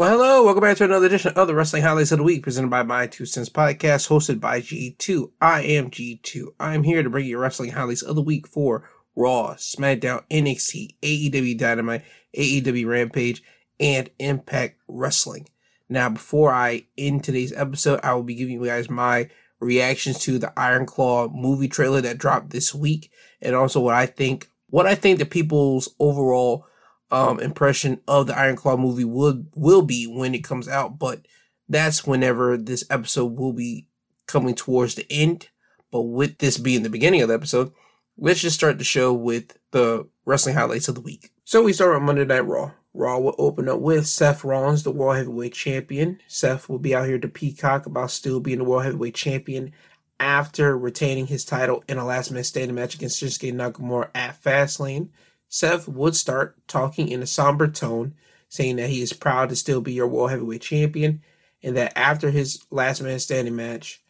Well, hello, welcome back to another edition of the Wrestling Highlights of the Week, presented by My Two Cents Podcast, hosted by G2. I am G2. I am here to bring you wrestling highlights of the week for Raw, SmackDown, NXT, AEW Dynamite, AEW Rampage, and Impact Wrestling. Now, before I end today's episode, I will be giving you guys my reactions to the Iron Claw movie trailer that dropped this week, and also what I think, what I think the people's overall um, impression of the Iron Claw movie will will be when it comes out, but that's whenever this episode will be coming towards the end. But with this being the beginning of the episode, let's just start the show with the wrestling highlights of the week. So we start on Monday Night Raw. Raw will open up with Seth Rollins, the World Heavyweight Champion. Seth will be out here to peacock about still being the World Heavyweight Champion after retaining his title in a last minute standing match against Shinsuke Nakamura at Fastlane. Seth would start talking in a somber tone, saying that he is proud to still be your World Heavyweight Champion, and that after his last man standing match,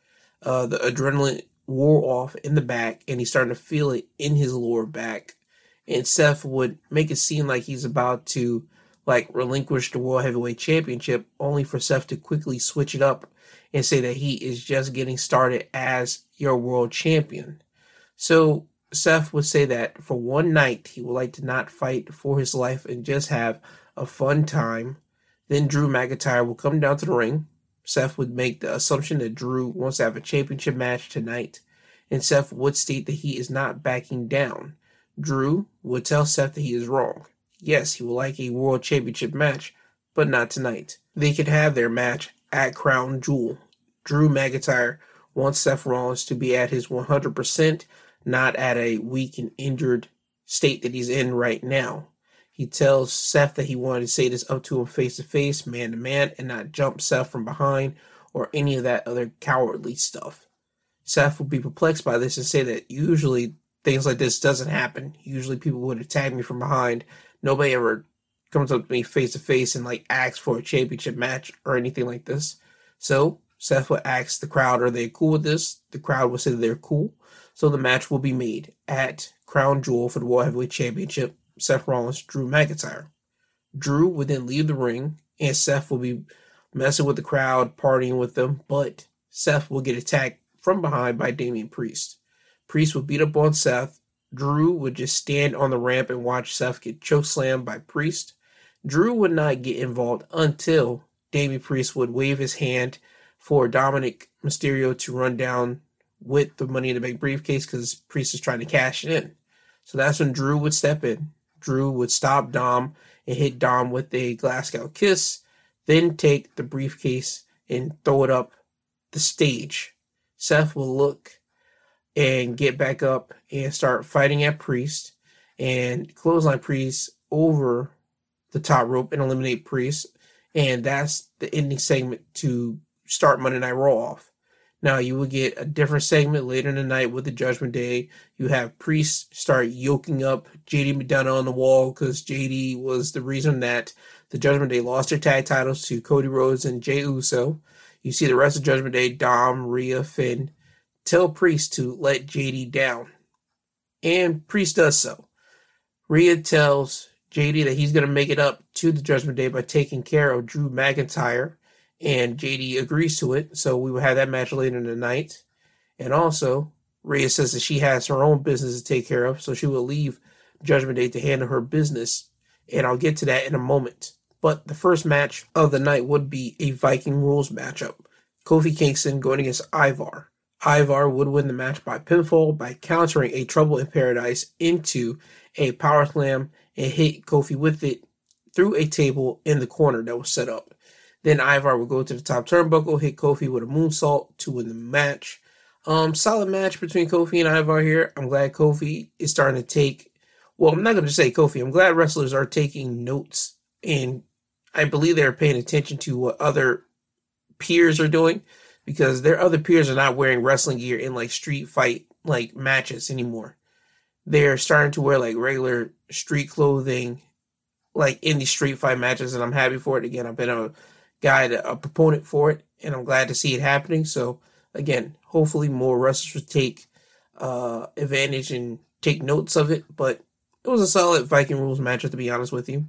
uh, the adrenaline wore off in the back, and he's starting to feel it in his lower back. And Seth would make it seem like he's about to like relinquish the World Heavyweight Championship, only for Seth to quickly switch it up and say that he is just getting started as your world champion. So Seth would say that for one night he would like to not fight for his life and just have a fun time. Then Drew McIntyre will come down to the ring. Seth would make the assumption that Drew wants to have a championship match tonight, and Seth would state that he is not backing down. Drew would tell Seth that he is wrong. Yes, he would like a world championship match, but not tonight. They could have their match at Crown Jewel. Drew McIntyre wants Seth Rollins to be at his 100% not at a weak and injured state that he's in right now. He tells Seth that he wanted to say this up to him face to face, man to man, and not jump Seth from behind or any of that other cowardly stuff. Seth will be perplexed by this and say that usually things like this doesn't happen. Usually people would attack me from behind. Nobody ever comes up to me face to face and like asks for a championship match or anything like this. So Seth would ask the crowd, are they cool with this? The crowd would say they're cool. So the match will be made at Crown Jewel for the World Heavyweight Championship. Seth Rollins, Drew McIntyre. Drew would then leave the ring, and Seth will be messing with the crowd, partying with them, but Seth will get attacked from behind by Damian Priest. Priest would beat up on Seth. Drew would just stand on the ramp and watch Seth get chokeslammed by Priest. Drew would not get involved until Damian Priest would wave his hand for Dominic Mysterio to run down with the money in the bank briefcase because Priest is trying to cash it in. So that's when Drew would step in. Drew would stop Dom and hit Dom with a Glasgow kiss, then take the briefcase and throw it up the stage. Seth will look and get back up and start fighting at Priest and clothesline Priest over the top rope and eliminate Priest. And that's the ending segment to start Monday Night Raw off. Now you will get a different segment later in the night with the Judgment Day. You have Priest start yoking up JD McDonagh on the wall because JD was the reason that the Judgment Day lost their tag titles to Cody Rhodes and Jey Uso. You see the rest of Judgment Day, Dom, Rhea, Finn, tell Priest to let JD down. And Priest does so. Rhea tells JD that he's going to make it up to the Judgment Day by taking care of Drew McIntyre and JD agrees to it. So we will have that match later in the night. And also, Rhea says that she has her own business to take care of, so she will leave Judgment Day to handle her business. And I'll get to that in a moment. But the first match of the night would be a Viking Rules matchup. Kofi Kingston going against Ivar. Ivar would win the match by pinfall by countering a Trouble in Paradise into a power slam and hit Kofi with it through a table in the corner that was set up. Then Ivar would go to the top turnbuckle, hit Kofi with a moonsault to win the match. Um, solid match between Kofi and Ivar here. I'm glad Kofi is starting to take. Well, I'm not going to say Kofi. I'm glad wrestlers are taking notes, and I believe they're paying attention to what other peers are doing because their other peers are not wearing wrestling gear in like street fight like matches anymore. They're starting to wear like regular street clothing, like in these street fight matches, and I'm happy for it. Again, I've been a guy, a proponent for it, and I'm glad to see it happening. So again, hopefully more wrestlers would take uh, advantage and take notes of it. But it was a solid Viking Rules matchup, to be honest with you.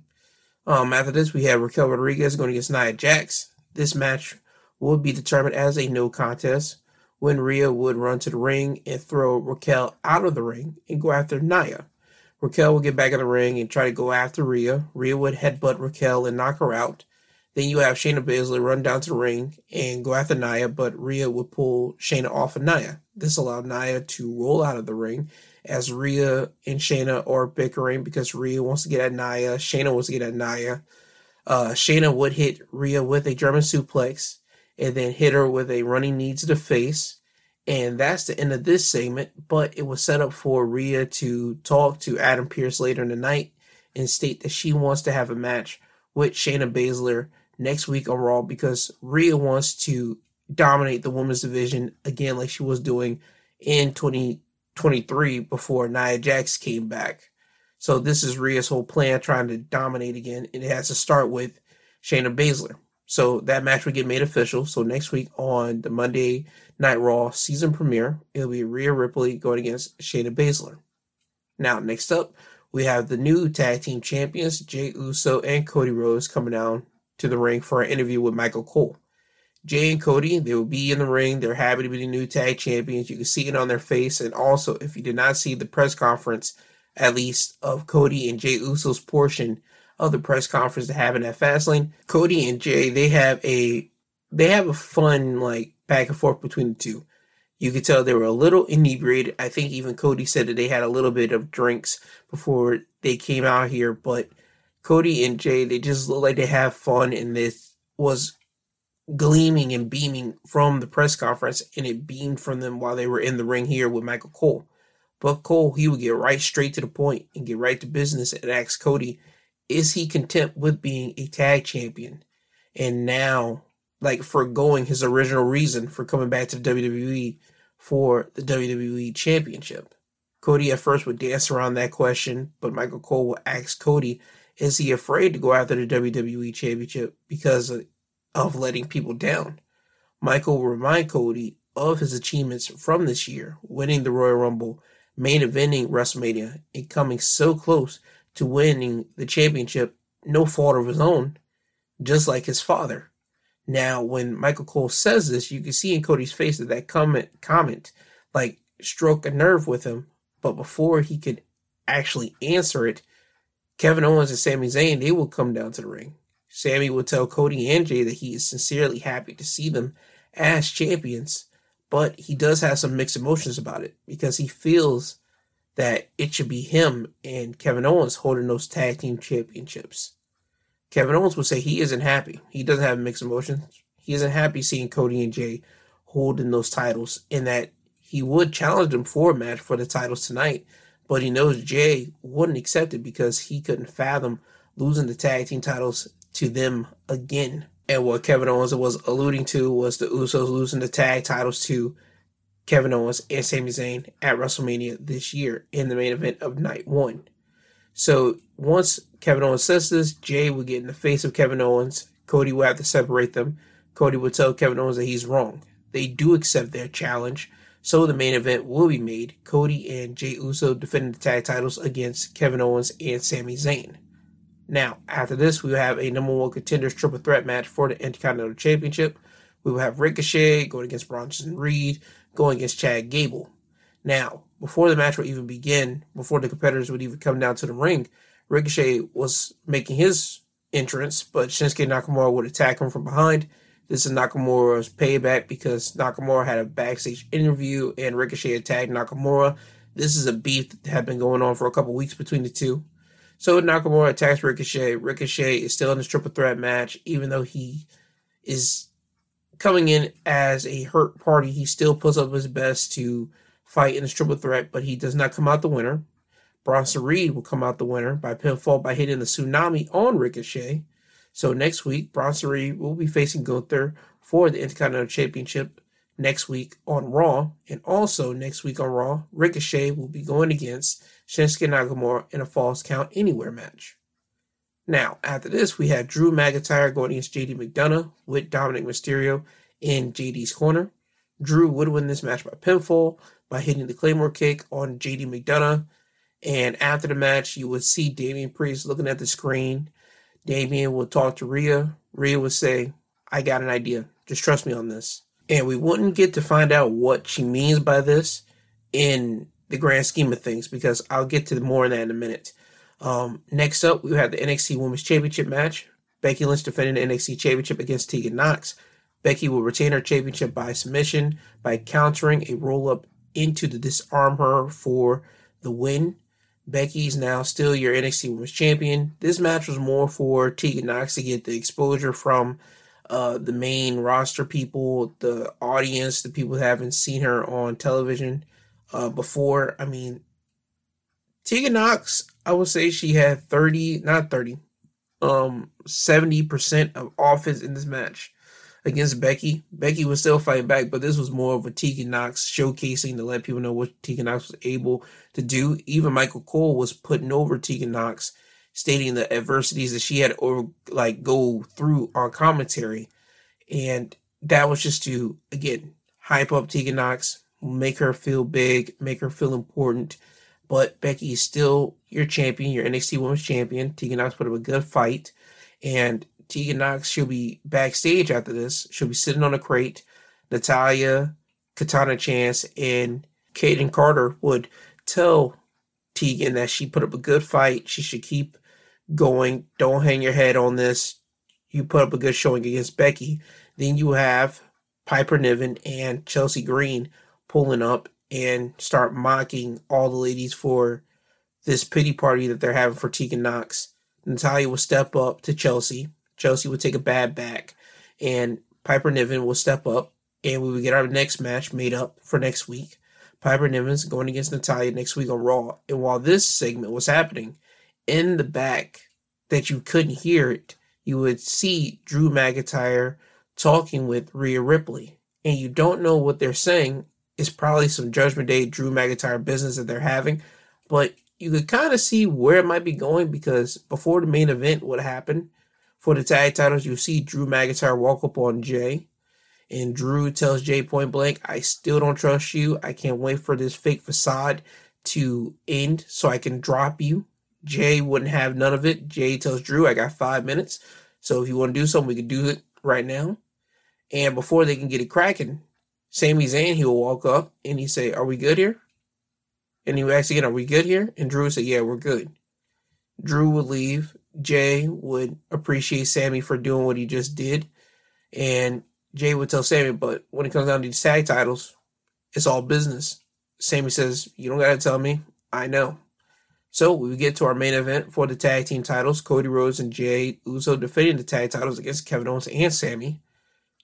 Um, after this, we have Raquel Rodriguez going against Nia Jax. This match will be determined as a no contest when Rhea would run to the ring and throw Raquel out of the ring and go after Nia. Raquel would get back in the ring and try to go after Rhea. Rhea would headbutt Raquel and knock her out. Then you have Shayna Baszler run down to the ring and go after Nia, but Rhea would pull Shayna off of Nia. This allowed Nia to roll out of the ring as Rhea and Shayna are bickering because Rhea wants to get at Nia, Shayna wants to get at Nia. Uh, Shayna would hit Rhea with a German suplex and then hit her with a running knee to the face. And that's the end of this segment, but it was set up for Rhea to talk to Adam Pearce later in the night and state that she wants to have a match with Shayna Baszler next week on Raw because Rhea wants to dominate the women's division again, like she was doing in 2023 before Nia Jax came back. So this is Rhea's whole plan, trying to dominate again, and it has to start with Shayna Baszler. So that match will get made official. So next week on the Monday Night Raw season premiere, it'll be Rhea Ripley going against Shayna Baszler. Now, next up, we have the new tag team champions, Jey Uso and Cody Rhodes, coming down to the ring for an interview with Michael Cole. Jay and Cody, they will be in the ring. They're happy to be the new tag champions. You can see it on their face. And also, if you did not see the press conference, at least of Cody and Jey Uso's portion of the press conference to happen at Fastlane. Cody and Jay, they have a they have a fun like back and forth between the two. You could tell they were a little inebriated. I think even Cody said that they had a little bit of drinks before they came out here, but Cody and Jay, they just look like they have fun and this was gleaming and beaming from the press conference and it beamed from them while they were in the ring here with Michael Cole. But Cole, he would get right straight to the point and get right to business and ask Cody is he content with being a tag champion and now like foregoing his original reason for coming back to the WWE for the WWE championship? Cody at first would dance around that question, but Michael Cole would ask Cody, is he afraid to go after the WWE championship because of letting people down? Michael will remind Cody of his achievements from this year, winning the Royal Rumble, main eventing WrestleMania, and coming so close to winning the championship, no fault of his own, just like his father. Now, when Michael Cole says this, you can see in Cody's face that that comment comment like struck a nerve with him. But before he could actually answer it, Kevin Owens and Sami Zayn they will come down to the ring. Sami will tell Cody and Jay that he is sincerely happy to see them as champions, but he does have some mixed emotions about it because he feels that it should be him and Kevin Owens holding those tag team championships. Kevin Owens would say he isn't happy. He doesn't have mixed emotions. He isn't happy seeing Cody and Jay holding those titles, and that he would challenge them for a match for the titles tonight, but he knows Jay wouldn't accept it because he couldn't fathom losing the tag team titles to them again. And what Kevin Owens was alluding to was the Usos losing the tag titles to Kevin Owens and Sami Zayn at WrestleMania this year in the main event of night one. So once Kevin Owens says this, Jay will get in the face of Kevin Owens. Cody will have to separate them. Cody will tell Kevin Owens that he's wrong. They do accept their challenge, so the main event will be made. Cody and Jey Uso defending the tag titles against Kevin Owens and Sami Zayn. Now, after this, we will have a number one contenders triple threat match for the Intercontinental Championship. We will have Ricochet going against Bronson Reed going against Chad Gable. Now, before the match would even begin, before the competitors would even come down to the ring, Ricochet was making his entrance, but Shinsuke Nakamura would attack him from behind. This is Nakamura's payback because Nakamura had a backstage interview and Ricochet attacked Nakamura. This is a beef that had been going on for a couple weeks between the two. So Nakamura attacks Ricochet. Ricochet is still in this triple threat match, even though he is coming in as a hurt party, he still puts up his best to fight in this triple threat, but he does not come out the winner. Bronson Reed will come out the winner by pinfall by hitting the tsunami on Ricochet. So next week, Bronson will be facing Gunther for the Intercontinental Championship next week on Raw. And also next week on Raw, Ricochet will be going against Shinsuke Nakamura in a Falls Count Anywhere match. Now, after this, we have Drew McIntyre going against JD McDonagh with Dominic Mysterio in JD's corner. Drew would win this match by pinfall by hitting the Claymore kick on JD McDonagh. And after the match, you would see Damian Priest looking at the screen, Damian would talk to Rhea. Rhea would say, I got an idea. Just trust me on this. And we wouldn't get to find out what she means by this in the grand scheme of things because I'll get to more of that in a minute. Um, next up, we have the NXT Women's Championship match. Becky Lynch defending the NXT Championship against Tegan Knox. Becky will retain her championship by submission by countering a roll up into the disarm her for the win. Becky's now still your NXT Women's Champion. This match was more for Tegan Knox to get the exposure from uh, the main roster people, the audience, the people who haven't seen her on television uh, before. I mean, Tegan Knox, I would say she had 30, not 30, um, 70% of offense in this match against Becky. Becky was still fighting back, but this was more of a Tegan Knox showcasing to let people know what Tegan Knox was able to do. Even Michael Cole was putting over Tegan Knox, stating the adversities that she had over like go through on commentary. And that was just to again hype up Tegan Knox, make her feel big, make her feel important. But Becky is still your champion, your NXT Women's Champion. Tegan Knox put up a good fight, and Tegan Knox, she'll be backstage after this. She'll be sitting on a crate. Natalya, Katana Chance, and Kayden Carter would tell Tegan that she put up a good fight. She should keep going. Don't hang your head on this. You put up a good showing against Becky. Then you have Piper Niven and Chelsea Green pulling up and start mocking all the ladies for this pity party that they're having for Tegan Knox. Natalya will step up to Chelsea Chelsea would take a bad back, and Piper Niven will step up, and we would get our next match made up for next week. Piper Niven's going against Natalya next week on Raw. And while this segment was happening, in the back that you couldn't hear it, you would see Drew McIntyre talking with Rhea Ripley. And you don't know what they're saying. It's probably some Judgment Day Drew McIntyre business that they're having. But you could kind of see where it might be going because before the main event would happen, for the tag titles, you see Drew McIntyre walk up on Jay. And Drew tells Jay point blank, I still don't trust you. I can't wait for this fake facade to end so I can drop you. Jay wouldn't have none of it. Jay tells Drew, I got five minutes. So if you want to do something, we can do it right now. And before they can get it cracking, Sami Zayn, he will walk up and he say, Are we good here? And he will ask again, Are we good here? And Drew say, Yeah, we're good. Drew would leave. Jay would appreciate Sami for doing what he just did. And Jay would tell Sami, but when it comes down to these tag titles, it's all business. Sami says, You don't got to tell me. I know. So we get to our main event for the tag team titles Cody Rhodes and Jey Uso defending the tag titles against Kevin Owens and Sami.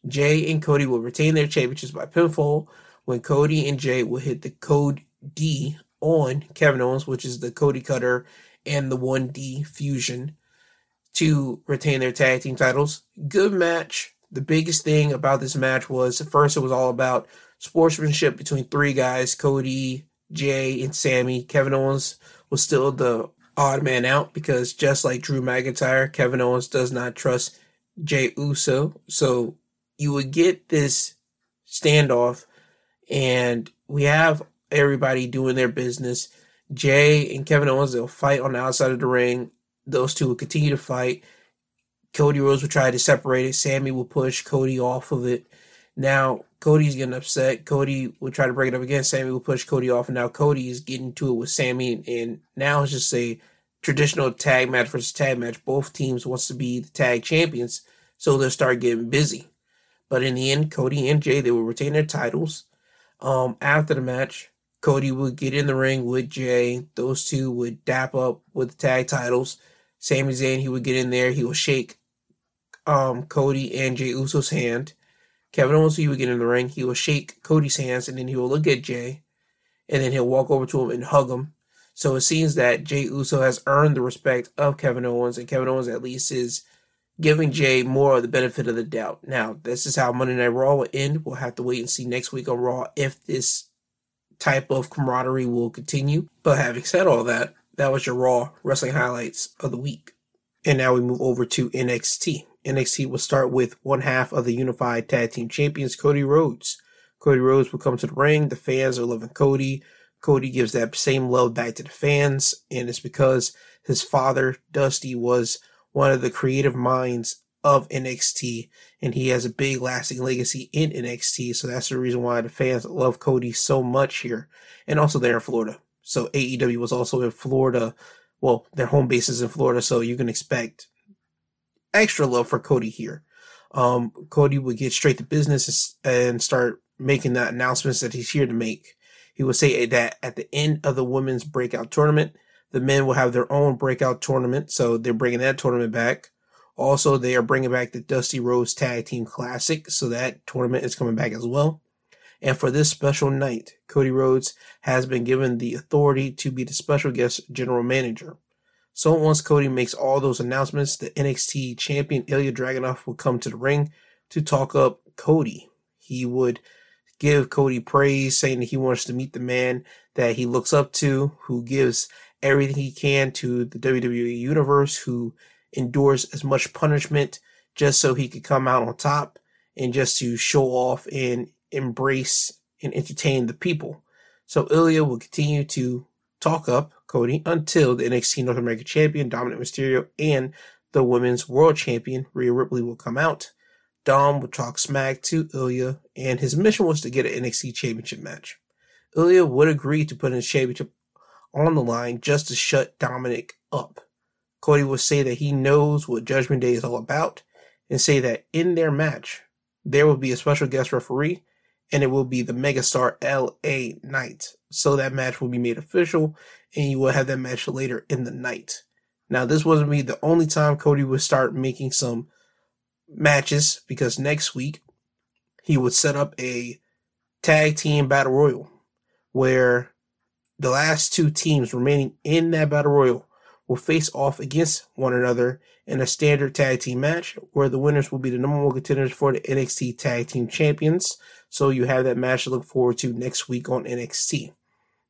Jay and Cody will retain their championships by pinfall when Cody and Jay will hit the code D on Kevin Owens, which is the Cody Cutter and the 1D Fusion to retain their tag team titles. Good match. The biggest thing about this match was first it was all about sportsmanship between three guys, Cody, Jay, and Sami. Kevin Owens was still the odd man out because just like Drew McIntyre, Kevin Owens does not trust Jey Uso. So you would get this standoff and we have everybody doing their business. Jay and Kevin Owens, they'll fight on the outside of the ring. Those two will continue to fight. Cody Rhodes will try to separate it. Sami will push Cody off of it. Now Cody's getting upset. Cody will try to break it up again. Sami will push Cody off, and now Cody is getting to it with Sami. And now it's just a traditional tag match versus tag match. Both teams wants to be the tag champions, so they'll start getting busy. But in the end, Cody and Jay they will retain their titles. Um, after the match, Cody would get in the ring with Jay. Those two would dap up with the tag titles. Sami Zayn, he would get in there. He would shake um, Cody and Jey Uso's hand. Kevin Owens, he would get in the ring. He would shake Cody's hands, and then he will look at Jay, and then he'll walk over to him and hug him. So it seems that Jey Uso has earned the respect of Kevin Owens, and Kevin Owens at least is giving Jay more of the benefit of the doubt. Now, this is how Monday Night Raw will end. We'll have to wait and see next week on Raw if this type of camaraderie will continue. But having said all that, that was your Raw wrestling highlights of the week. And now we move over to NXT. NXT will start with one half of the unified tag team champions, Cody Rhodes. Cody Rhodes will come to the ring. The fans are loving Cody. Cody gives that same love back to the fans, and it's because his father, Dusty, was one of the creative minds of NXT, and he has a big lasting legacy in NXT. So that's the reason why the fans love Cody so much here. And also they're in Florida. So AEW was also in Florida. Well, their home base is in Florida, so you can expect extra love for Cody here. Um, Cody would get straight to business and start making the announcements that he's here to make. He would say that at the end of the women's breakout tournament, the men will have their own breakout tournament. So they're bringing that tournament back. Also, they are bringing back the Dusty Rhodes Tag Team Classic. So that tournament is coming back as well. And for this special night, Cody Rhodes has been given the authority to be the special guest general manager. So once Cody makes all those announcements, the NXT champion Ilya Dragunov will come to the ring to talk up Cody. He would give Cody praise, saying that he wants to meet the man that he looks up to, who gives everything he can to the WWE universe, who endures as much punishment just so he could come out on top and just to show off and embrace and entertain the people. So Ilya will continue to talk up Cody until the NXT North American Champion Dominic Mysterio and the Women's World Champion Rhea Ripley will come out. Dom would talk smack to Ilya, and his mission was to get an NXT Championship match. Ilya would agree to put his championship on the line just to shut Dominic up. Cody would say that he knows what Judgment Day is all about and say that in their match, there will be a special guest referee and it will be the megastar LA Knight. So that match will be made official and you will have that match later in the night. Now, this wasn't the only time Cody would start making some matches because next week he would set up a tag team battle royal where the last two teams remaining in that battle royal will face off against one another in a standard tag team match where the winners will be the number one contenders for the NXT tag team champions. So you have that match to look forward to next week on NXT.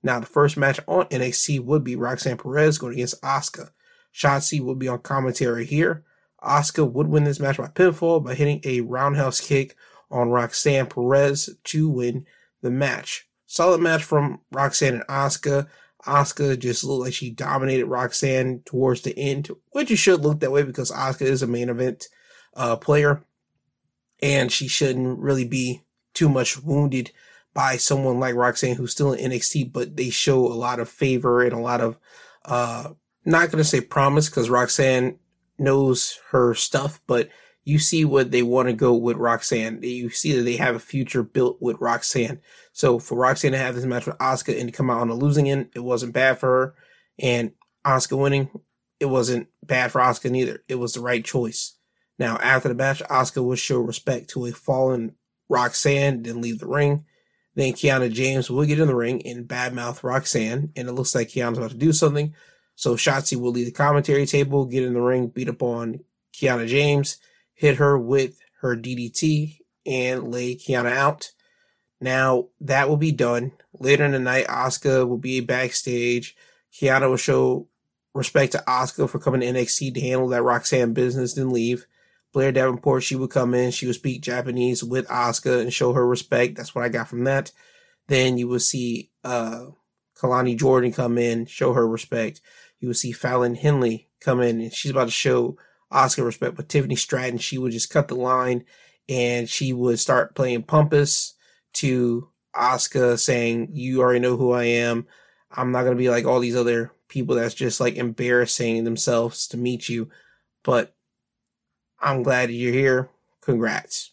Now, the first match on NXT would be Roxanne Perez going against Asuka. Shotzi will be on commentary here. Asuka would win this match by pinfall by hitting a roundhouse kick on Roxanne Perez to win the match. Solid match from Roxanne and Asuka. Asuka just looked like she dominated Roxanne towards the end, which it should look that way because Asuka is a main event uh, player, and she shouldn't really be too much wounded by someone like Roxanne who's still in NXT, but they show a lot of favor and a lot of uh, not going to say promise because Roxanne knows her stuff, but you see what they want to go with Roxanne. You see that they have a future built with Roxanne. So for Roxanne to have this match with Asuka and to come out on a losing end, it wasn't bad for her. And Asuka winning, it wasn't bad for Asuka neither. It was the right choice. Now after the match, Asuka would show respect to a fallen Roxanne, then leave the ring. Then Kiana James will get in the ring and badmouth Roxanne, and it looks like Kiana's about to do something. So Shotzi will leave the commentary table, get in the ring, beat up on Kiana James, hit her with her DDT, and lay Kiana out. Now that will be done. Later in the night, Asuka will be backstage. Kiana will show respect to Asuka for coming to NXT to handle that Roxanne business, then leave. Blair Davenport, she would come in, she would speak Japanese with Asuka and show her respect. That's what I got from that. Then you will see uh Kelani Jordan come in, show her respect you will see Fallon Henley come in and she's about to show Asuka respect. But Tiffany Stratton, she would just cut the line and she would start playing pompous to Asuka, saying, You already know who I am. I'm not gonna be like all these other people that's just like embarrassing themselves to meet you. But I'm glad you're here. Congrats.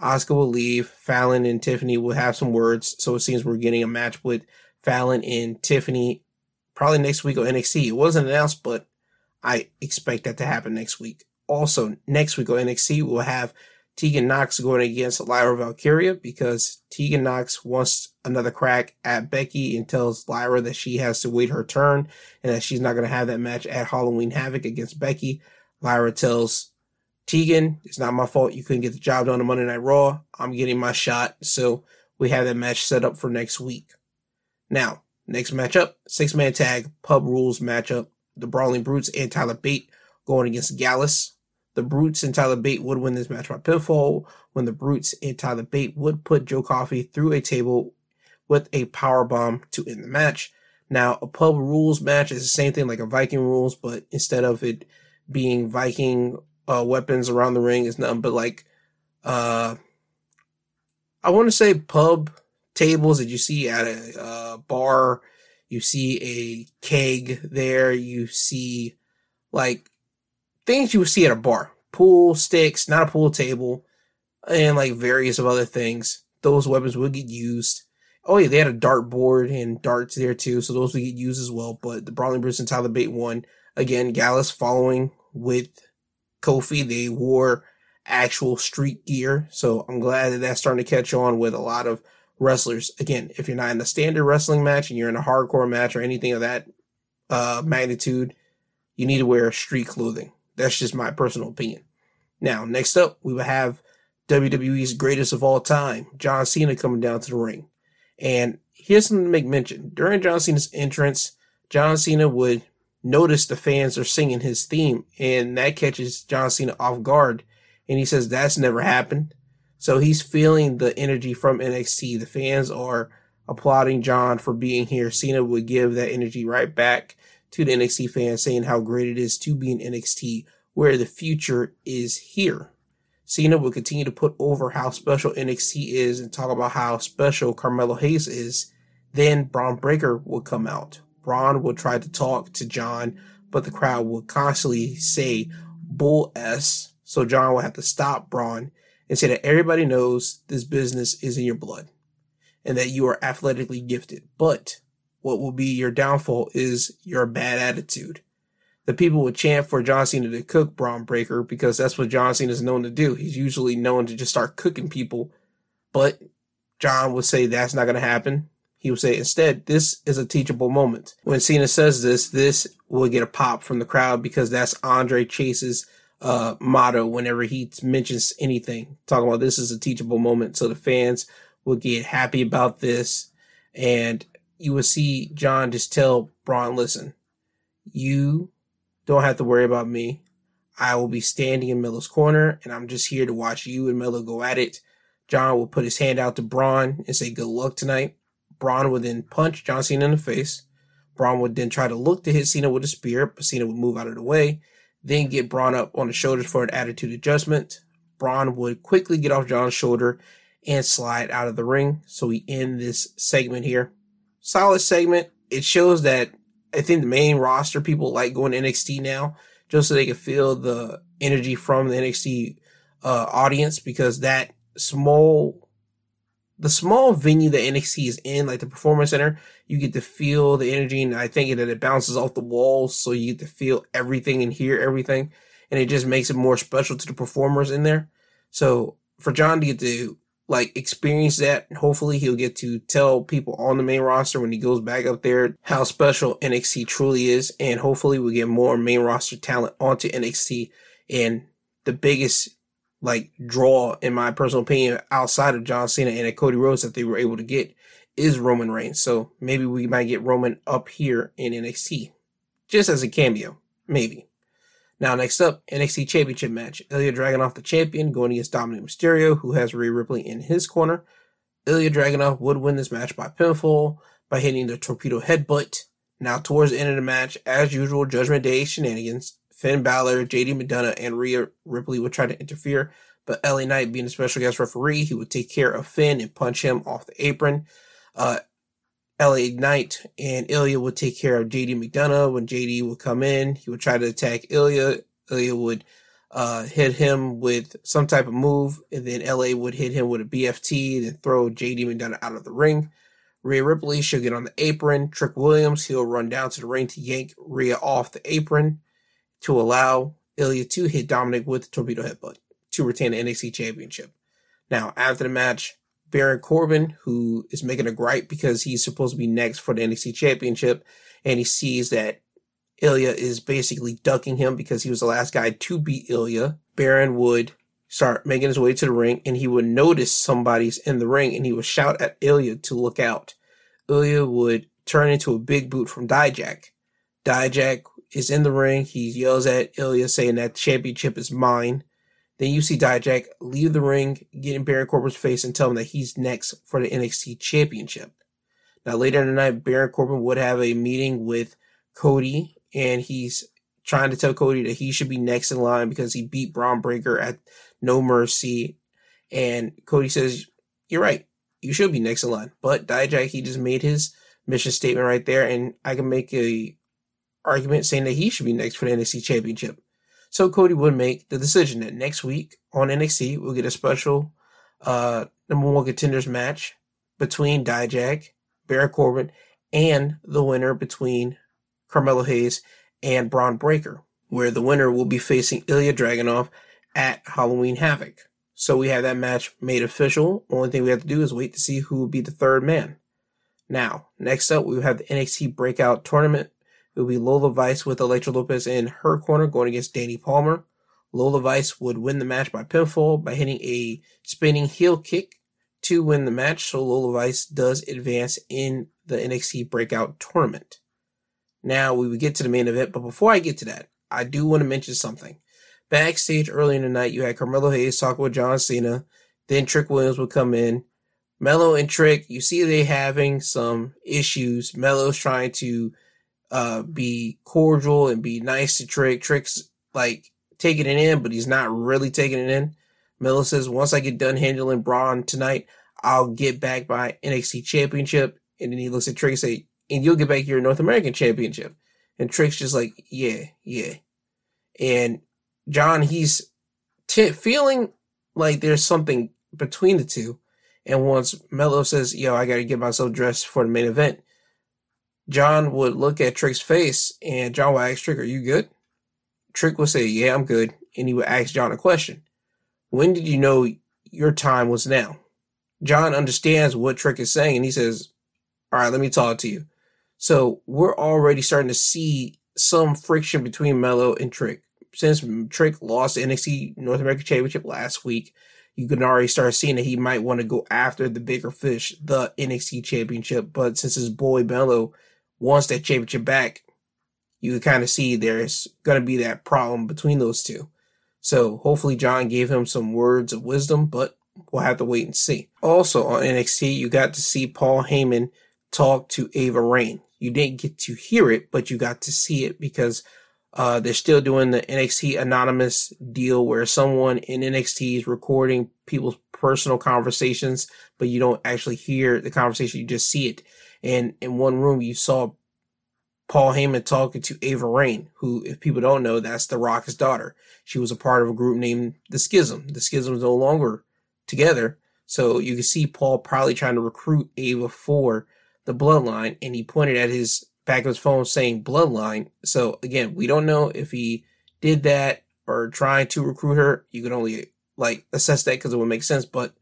Asuka will leave. Fallon and Tiffany will have some words. So it seems we're getting a match with Fallon and Tiffany probably next week on NXT. It wasn't announced, but I expect that to happen next week. Also, next week on NXT, we'll have Tegan Knox going against Lyra Valkyria because Tegan Knox wants another crack at Becky and tells Lyra that she has to wait her turn and that she's not going to have that match at Halloween Havoc against Becky. Lyra tells Tegan, it's not my fault you couldn't get the job done on Monday Night Raw. I'm getting my shot. So we have that match set up for next week. Now, Next matchup, six man tag, pub rules matchup. The Brawling Brutes and Tyler Bate going against Gallus. The Brutes and Tyler Bate would win this match by pinfall when the Brutes and Tyler Bate would put Joe Coffey through a table with a power bomb to end the match. Now, a pub rules match is the same thing like a Viking rules, but instead of it being Viking uh, weapons around the ring is nothing but like, uh, I want to say pub tables that you see at a uh, bar. You see a keg there. You see like things you would see at a bar. Pool sticks, not a pool table, and like various of other things. Those weapons would get used. Oh yeah, they had a dart board and darts there too, so those would get used as well. But the Brawling Brutes and Tyler Bate won. Again, Gallus following with Kofi. They wore actual street gear, so I'm glad that that's starting to catch on with a lot of wrestlers. Again, if you're not in a standard wrestling match and you're in a hardcore match or anything of that uh, magnitude, you need to wear street clothing. That's just my personal opinion. Now, next up, we will have WWE's greatest of all time, John Cena, coming down to the ring. And here's something to make mention. During John Cena's entrance, John Cena would notice the fans are singing his theme, and that catches John Cena off guard. And he says, That's never happened. So he's feeling the energy from NXT. The fans are applauding John for being here. Cena would give that energy right back to the NXT fans, saying how great it is to be in NXT, where the future is here. Cena will continue to put over how special NXT is and talk about how special Carmelo Hayes is. Then Bron Breakker will come out. Bron will try to talk to John, but the crowd will constantly say bull S. So John will have to stop Bron and say that everybody knows this business is in your blood and that you are athletically gifted. But what will be your downfall is your bad attitude the people would chant for John Cena to cook Bron Breakker because that's what John Cena is known to do. He's usually known to just start cooking people, but John would say that's not going to happen. He would say instead, this is a teachable moment. When Cena says this, this will get a pop from the crowd because that's Andre Chase's uh, motto whenever he mentions anything. Talking about this is a teachable moment. So the fans will get happy about this. And you will see John just tell Bron, listen, you don't have to worry about me. I will be standing in Melo's corner and I'm just here to watch you and Melo go at it. John will put his hand out to Braun and say, good luck tonight. Braun would then punch John Cena in the face. Braun would then try to look to hit Cena with a spear, but Cena would move out of the way, then get Bron up on the shoulders for an attitude adjustment. Bron would quickly get off John's shoulder and slide out of the ring. So we end this segment here. Solid segment. It shows that I think the main roster people like going to NXT now just so they can feel the energy from the NXT uh, audience because that small, the small venue that NXT is in, like the Performance Center, you get to feel the energy, and I think that it bounces off the walls, so you get to feel everything and hear everything, and it just makes it more special to the performers in there. So for John to get to like experience that. Hopefully he'll get to tell people on the main roster when he goes back up there how special NXT truly is. And hopefully we'll get more main roster talent onto NXT. And the biggest like draw, in my personal opinion, outside of John Cena and Cody Rhodes that they were able to get is Roman Reigns. So maybe we might get Roman up here in NXT just as a cameo. Maybe. Now, next up, NXT Championship match. Ilya Dragunov, the champion, going against Dominic Mysterio, who has Rhea Ripley in his corner. Ilya Dragunov would win this match by pinfall by hitting the torpedo headbutt. Now, towards the end of the match, as usual, Judgment Day shenanigans. Finn Balor, JD McDonagh, and Rhea Ripley would try to interfere, but LA Knight, being a special guest referee, he would take care of Finn and punch him off the apron. Uh, LA Knight and Ilya would take care of JD McDonagh. When JD would come in, he would try to attack Ilya. Ilya would uh, hit him with some type of move, and then LA would hit him with a BFT, then throw JD McDonagh out of the ring. Rhea Ripley, she'll get on the apron. Trick Williams, he'll run down to the ring to yank Rhea off the apron to allow Ilya to hit Dominic with the torpedo headbutt to retain the NXT championship. Now, after the match, Baron Corbin, who is making a gripe because he's supposed to be next for the NXT Championship, and he sees that Ilya is basically ducking him because he was the last guy to beat Ilya. Baron would start making his way to the ring, and he would notice somebody's in the ring, and he would shout at Ilya to look out. Ilya would turn into a big boot from Dijak. Dijak is in the ring. He yells at Ilya, saying that championship is mine. Then you see Dijak leave the ring, get in Baron Corbin's face, and tell him that he's next for the NXT Championship. Now, later in the night, Baron Corbin would have a meeting with Cody, and he's trying to tell Cody that he should be next in line because he beat Bron Breakker at No Mercy. And Cody says, You're right. You should be next in line. But Dijak, he just made his mission statement right there. And I can make a argument saying that he should be next for the NXT championship. So Cody would make the decision that next week on NXT, we'll get a special uh, number one contenders match between Dijak, Baron Corbin, and the winner between Carmelo Hayes and Bron Breakker, where the winner will be facing Ilya Dragunov at Halloween Havoc. So we have that match made official. Only thing we have to do is wait to see who will be the third man. Now, next up, we have the NXT Breakout Tournament it would be Lola Vice with Elektra Lopez in her corner going against Dani Palmer. Lola Vice would win the match by pinfall by hitting a spinning heel kick to win the match. So Lola Vice does advance in the NXT Breakout Tournament. Now we would get to the main event, but before I get to that, I do want to mention something. Backstage early in the night, you had Carmelo Hayes talking with John Cena. Then Trick Williams would come in. Melo and Trick, you see they having some issues. Melo's trying to uh, be cordial and be nice to Trick. Trick's like taking it in, but he's not really taking it in. Melo says, once I get done handling Braun tonight, I'll get back my NXT championship. And then he looks at Trick and say, and you'll get back your North American championship. And Trick's just like, yeah, yeah. And John, he's t- feeling like there's something between the two. And once Melo says, yo, I got to get myself dressed for the main event, John would look at Trick's face and John would ask Trick, Are you good? Trick would say, Yeah, I'm good. And he would ask John a question When did you know your time was now? John understands what Trick is saying and he says, All right, let me talk to you. So we're already starting to see some friction between Melo and Trick. Since Trick lost the NXT North American Championship last week, you can already start seeing that he might want to go after the bigger fish, the NXT Championship. But since his boy Melo wants that championship back, you can kind of see there's going to be that problem between those two. So hopefully John gave him some words of wisdom, but we'll have to wait and see. Also on NXT, you got to see Paul Heyman talk to Ava Raine. You didn't get to hear it, but you got to see it because uh, they're still doing the NXT anonymous deal where someone in NXT is recording people's personal conversations, but you don't actually hear the conversation, you just see it. And in one room, you saw Paul Heyman talking to Ava Raine, who, if people don't know, that's The Rock's daughter. She was a part of a group named The Schism. The Schism is no longer together. So you can see Paul probably trying to recruit Ava for the bloodline. And he pointed at his back of his phone saying bloodline. So again, we don't know if he did that or trying to recruit her. You can only like assess that because it would make sense, but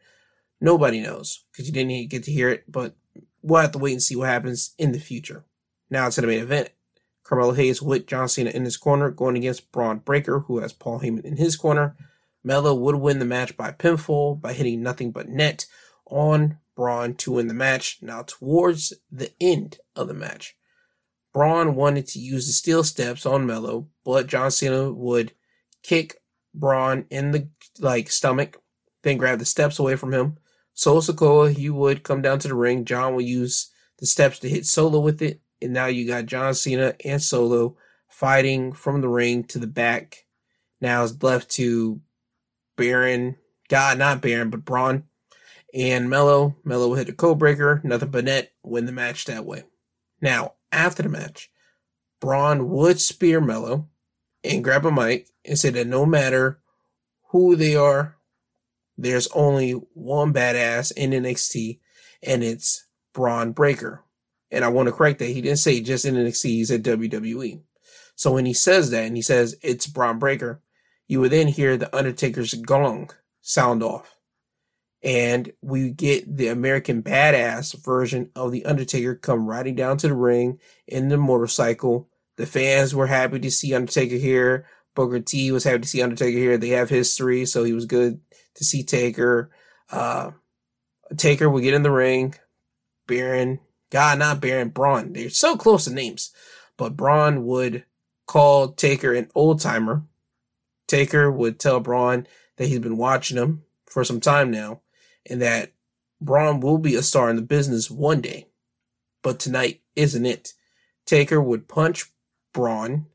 nobody knows because you didn't get to hear it. But we'll have to wait and see what happens in the future. Now to the main event. Carmelo Hayes with John Cena in his corner, going against Bron Breakker, who has Paul Heyman in his corner. Melo would win the match by pinfall by hitting nothing but net on Braun to win the match. Now, towards the end of the match, Braun wanted to use the steel steps on Melo, but John Cena would kick Braun in the like stomach, then grab the steps away from him. Solo Sikoa, he would come down to the ring. John would use the steps to hit Solo with it. And now you got John Cena and Solo fighting from the ring to the back. Now it's left to Baron, God, not Baron, but Braun and Melo. Melo will hit a code breaker, nothing but net, win the match that way. Now, after the match, Braun would spear Melo and grab a mic and say that no matter who they are, there's only one badass in NXT, and it's Bron Breakker. And I want to correct that. He didn't say just in NXT, he said WWE. So when he says that and he says it's Bron Breakker, you would then hear the Undertaker's gong sound off. And we get the American Badass version of The Undertaker come riding down to the ring in the motorcycle. The fans were happy to see Undertaker here. Booker T was happy to see Undertaker here. They have history, so he was good to see Taker. Uh, Taker will get in the ring. Baron, God, not Baron, Braun. They're so close to names. But Braun would call Taker an old timer. Taker would tell Braun that he's been watching him for some time now and that Braun will be a star in the business one day. But tonight isn't it. Taker would punch Braun.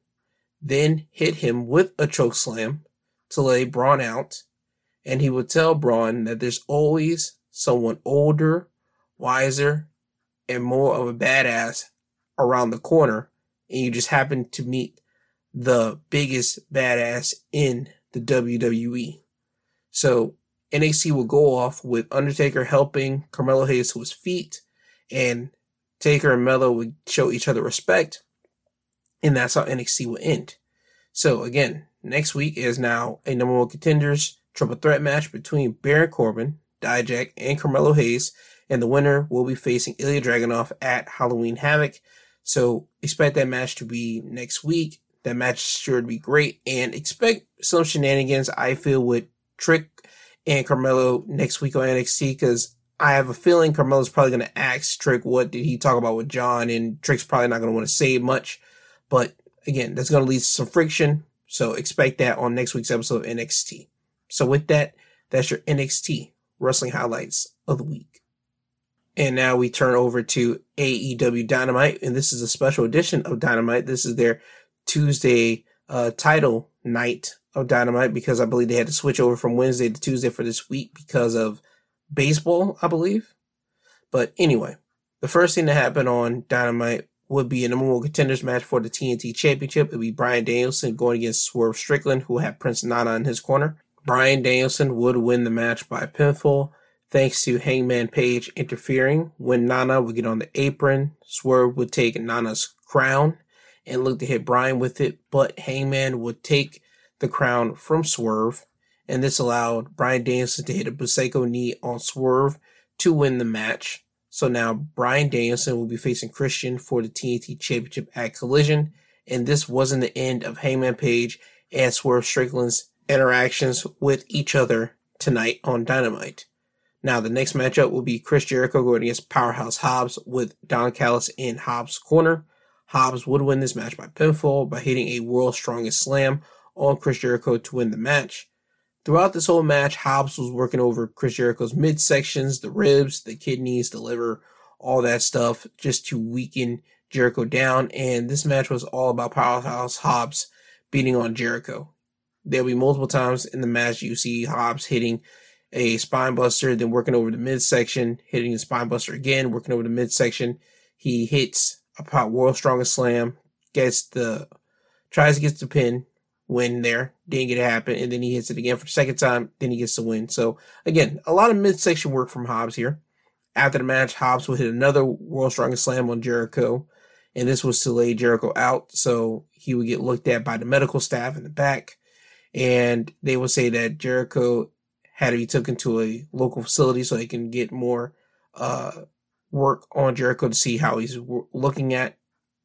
then hit him with a choke slam to lay Braun out. And he would tell Bron that there's always someone older, wiser, and more of a badass around the corner. And you just happen to meet the biggest badass in the WWE. So NXT will go off with Undertaker helping Carmelo Hayes to his feet, and Taker and Melo would show each other respect, and that's how NXT will end. So again, next week is now a number one contenders triple threat match between Baron Corbin, Dijak, and Carmelo Hayes, and the winner will be facing Ilya Dragunov at Halloween Havoc. So expect that match to be next week. That match sure to be great, and expect some shenanigans. I feel with Trick and Carmelo next week on NXT because I have a feeling Carmelo's probably going to ask Trick what did he talk about with John, and Trick's probably not going to want to say much. But again, that's going to lead to some friction. So expect that on next week's episode of NXT. So with that, that's your NXT wrestling highlights of the week. And now we turn over to AEW Dynamite, and this is a special edition of Dynamite. This is their Tuesday uh, title night of Dynamite because I believe they had to switch over from Wednesday to Tuesday for this week because of baseball, I believe. But anyway, the first thing that happened on Dynamite would be a number one contenders match for the TNT Championship. It would be Bryan Danielson going against Swerve Strickland, who had Prince Nana in his corner. Bryan Danielson would win the match by pinfall thanks to Hangman Page interfering. When Nana would get on the apron, Swerve would take Nana's crown and look to hit Bryan with it, but Hangman would take the crown from Swerve, and this allowed Bryan Danielson to hit a Busaiku knee on Swerve to win the match. So now Bryan Danielson will be facing Christian for the TNT Championship at Collision, and this wasn't the end of Hangman Page and Swerve Strickland's interactions with each other tonight on Dynamite. Now the next matchup will be Chris Jericho going against Powerhouse Hobbs with Don Callis in Hobbs' corner. Hobbs would win this match by pinfall by hitting a World's Strongest Slam on Chris Jericho to win the match. Throughout this whole match, Hobbs was working over Chris Jericho's midsections, the ribs, the kidneys, the liver, all that stuff, just to weaken Jericho down. And this match was all about Powerhouse Hobbs beating on Jericho. There'll be multiple times in the match you see Hobbs hitting a spine buster, then working over the midsection, hitting the spine buster again, working over the midsection. He hits a pop world strongest slam, gets the tries to get the pin, win there, didn't get it happen, and then he hits it again for the second time, then he gets the win. So again, a lot of midsection work from Hobbs here. After the match, Hobbs will hit another world strongest slam on Jericho, and this was to lay Jericho out, so he would get looked at by the medical staff in the back, and they will say that Jericho had to be taken to a local facility so they can get more uh, work on Jericho to see how he's looking at.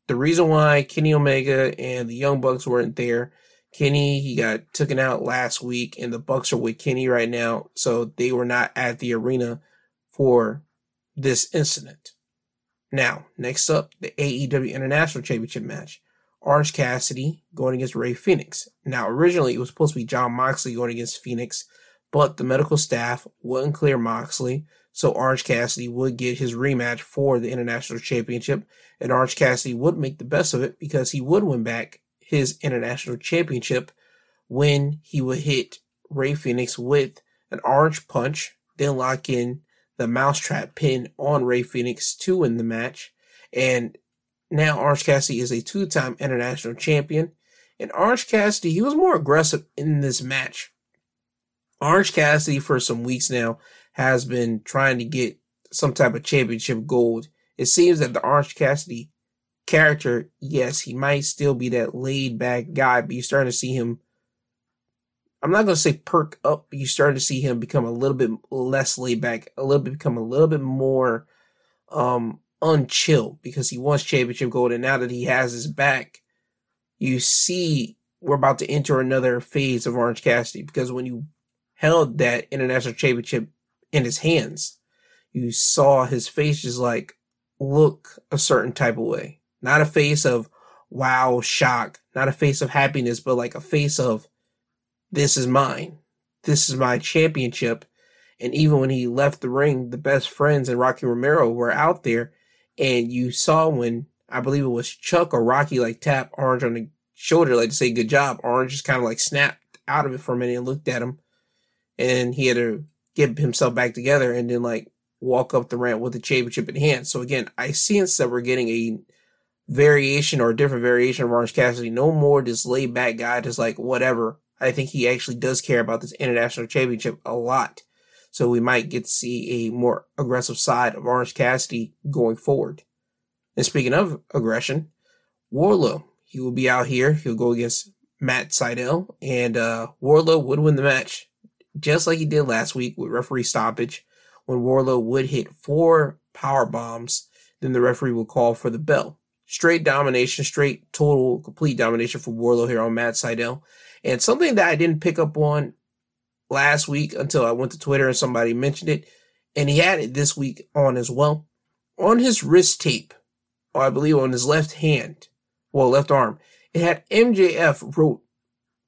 The reason why Kenny Omega and the Young Bucks weren't there, Kenny he got taken out last week, and the Bucks are with Kenny right now, so they were not at the arena for this incident. Now, next up, the AEW International Championship match. Orange Cassidy going against Rey Fenix. Now, originally it was supposed to be Jon Moxley going against Fenix, but the medical staff wouldn't clear Moxley, so Orange Cassidy would get his rematch for the International Championship, and Orange Cassidy would make the best of it because he would win back his International Championship when he would hit Rey Fenix with an orange punch, then lock in the mousetrap pin on Rey Fenix to win the match. And now Orange Cassidy is a two-time international champion. And Orange Cassidy, he was more aggressive in this match. Orange Cassidy for some weeks now has been trying to get some type of championship gold. It seems that the Orange Cassidy character, yes, he might still be that laid back guy, but you're starting to see him. I'm not going to say perk up, but you're starting to see him become a little bit less laid back, a little bit become a little bit more um unchill because he wants championship gold, and now that he has his back, you see we're about to enter another phase of Orange Cassidy because when you held that international championship in his hands, you saw his face just like look a certain type of way. Not a face of wow, shock, not a face of happiness, but like a face of this is mine. This is my championship. And even when he left the ring, the best friends and Rocky Romero were out there. And you saw when I believe it was Chuck or Rocky like tap Orange on the shoulder, like to say good job. Orange just kind of like snapped out of it for a minute and looked at him, and he had to get himself back together and then like walk up the ramp with the championship in hand. So again, I sense that we're getting a variation or a different variation of Orange Cassidy. No more this laid back guy, just like whatever. I think he actually does care about this international championship a lot. So we might get to see a more aggressive side of Orange Cassidy going forward. And speaking of aggression, Wardlow, he will be out here. He'll go against Matt Sydal, and uh, Wardlow would win the match just like he did last week with referee stoppage. When Wardlow would hit four power bombs, then the referee would call for the bell. Straight domination, straight total complete domination for Wardlow here on Matt Sydal. And something that I didn't pick up on last week until I went to Twitter and somebody mentioned it, and he had it this week on as well. On his wrist tape, or I believe on his left hand, well, left arm, it had MJF wrote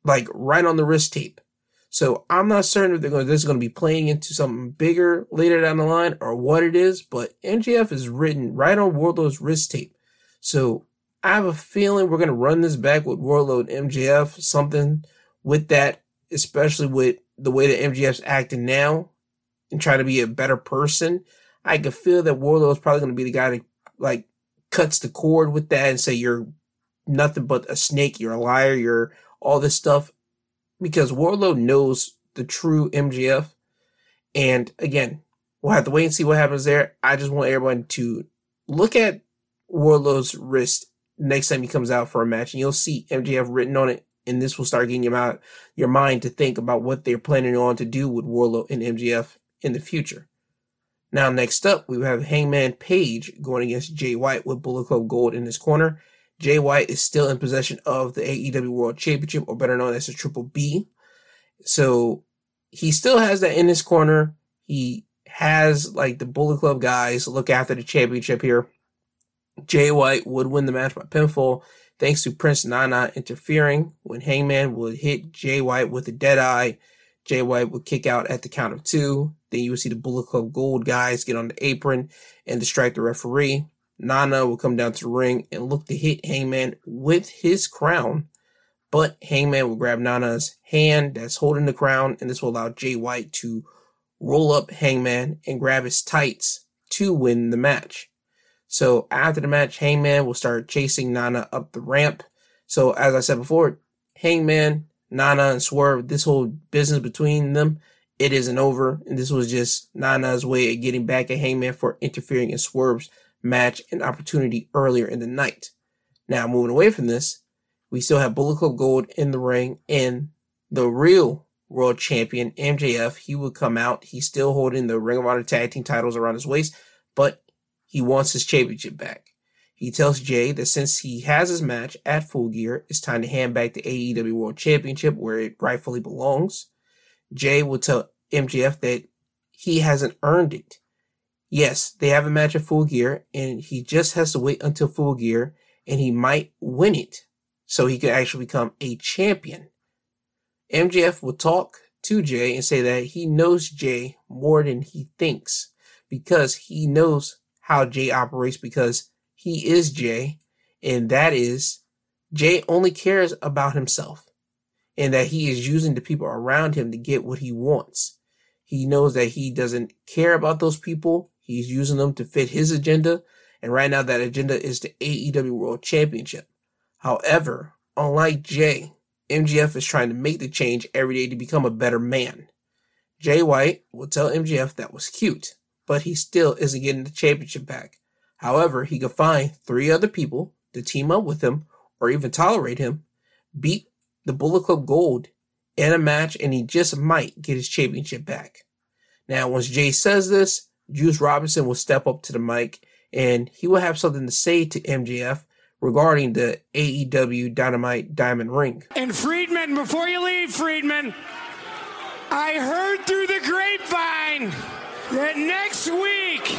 like right on the wrist tape. So I'm not certain if they're going, this is going to be playing into something bigger later down the line or what it is, but MJF is written right on Wardlow's wrist tape. So I have a feeling we're going to run this back with Wardlow and MJF, something with that, especially with the way that MJF's acting now and trying to be a better person. I can feel that Wardlow is probably going to be the guy that like cuts the cord with that and say you're nothing but a snake, you're a liar, you're all this stuff because Wardlow knows the true MJF. And again, we'll have to wait and see what happens there. I just want everyone to look at Wardlow's wrist next time he comes out for a match, and you'll see MJF written on it. And this will start getting your your mind to think about what they're planning on to do with Wardlow and MJF in the future. Now, next up, we have Hangman Page going against Jay White with Bullet Club Gold in his corner. Jay White is still in possession of the AEW World Championship, or better known as the Triple B. So he still has that in his corner. He has like the Bullet Club guys look after the championship here. Jay White would win the match by pinfall thanks to Prince Nana interfering when Hangman would hit Jay White with a dead eye. Jay White would kick out at the count of two. Then you would see the Bullet Club Gold guys get on the apron and distract the referee. Nana will come down to the ring and look to hit Hangman with his crown. But Hangman will grab Nana's hand that's holding the crown, and this will allow Jay White to roll up Hangman and grab his tights to win the match. So after the match, Hangman will start chasing Nana up the ramp. So as I said before, Hangman, Nana, and Swerve, this whole business between them, it isn't over. And this was just Nana's way of getting back at Hangman for interfering in Swerve's match and opportunity earlier in the night. Now, moving away from this, we still have Bullet Club Gold in the ring and the real world champion, MJF. He would come out. He's still holding the Ring of Honor tag team titles around his waist, but he wants his championship back. He tells Jay that since he has his match at Full Gear, it's time to hand back the AEW World Championship where it rightfully belongs. Jay will tell MJF that he hasn't earned it. Yes, they have a match at full gear, and he just has to wait until full gear, and he might win it, so he could actually become a champion. MJF will talk to Jay and say that he knows Jay more than he thinks because he knows how Jay operates because he is Jay, and that is Jay only cares about himself and that he is using the people around him to get what he wants. He knows that he doesn't care about those people He's using them to fit his agenda. And right now that agenda is the AEW World Championship. However, unlike Jay, MJF is trying to make the change every day to become a better man. Jay White will tell MJF that was cute, but he still isn't getting the championship back. However, he could find three other people to team up with him or even tolerate him, beat the Bullet Club Gold in a match, and he just might get his championship back. Now, once Jay says this, Juice Robinson will step up to the mic and he will have something to say to MJF regarding the AEW Dynamite Diamond Ring. And Friedman, before you leave, Friedman, I heard through the grapevine that next week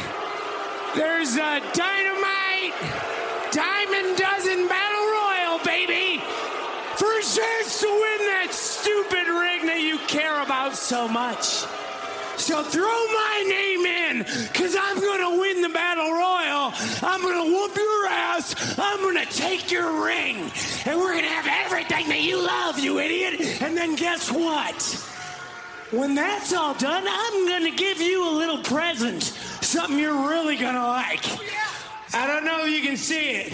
there's a Dynamite Diamond Dozen Battle Royal, baby, for a chance to win that stupid ring that you care about so much. So throw my name in, because I'm going to win the Battle Royal. I'm going to whoop your ass. I'm going to take your ring. And we're going to have everything that you love, you idiot. And then guess what? When that's all done, I'm going to give you a little present. Something you're really going to like. I don't know if you can see it,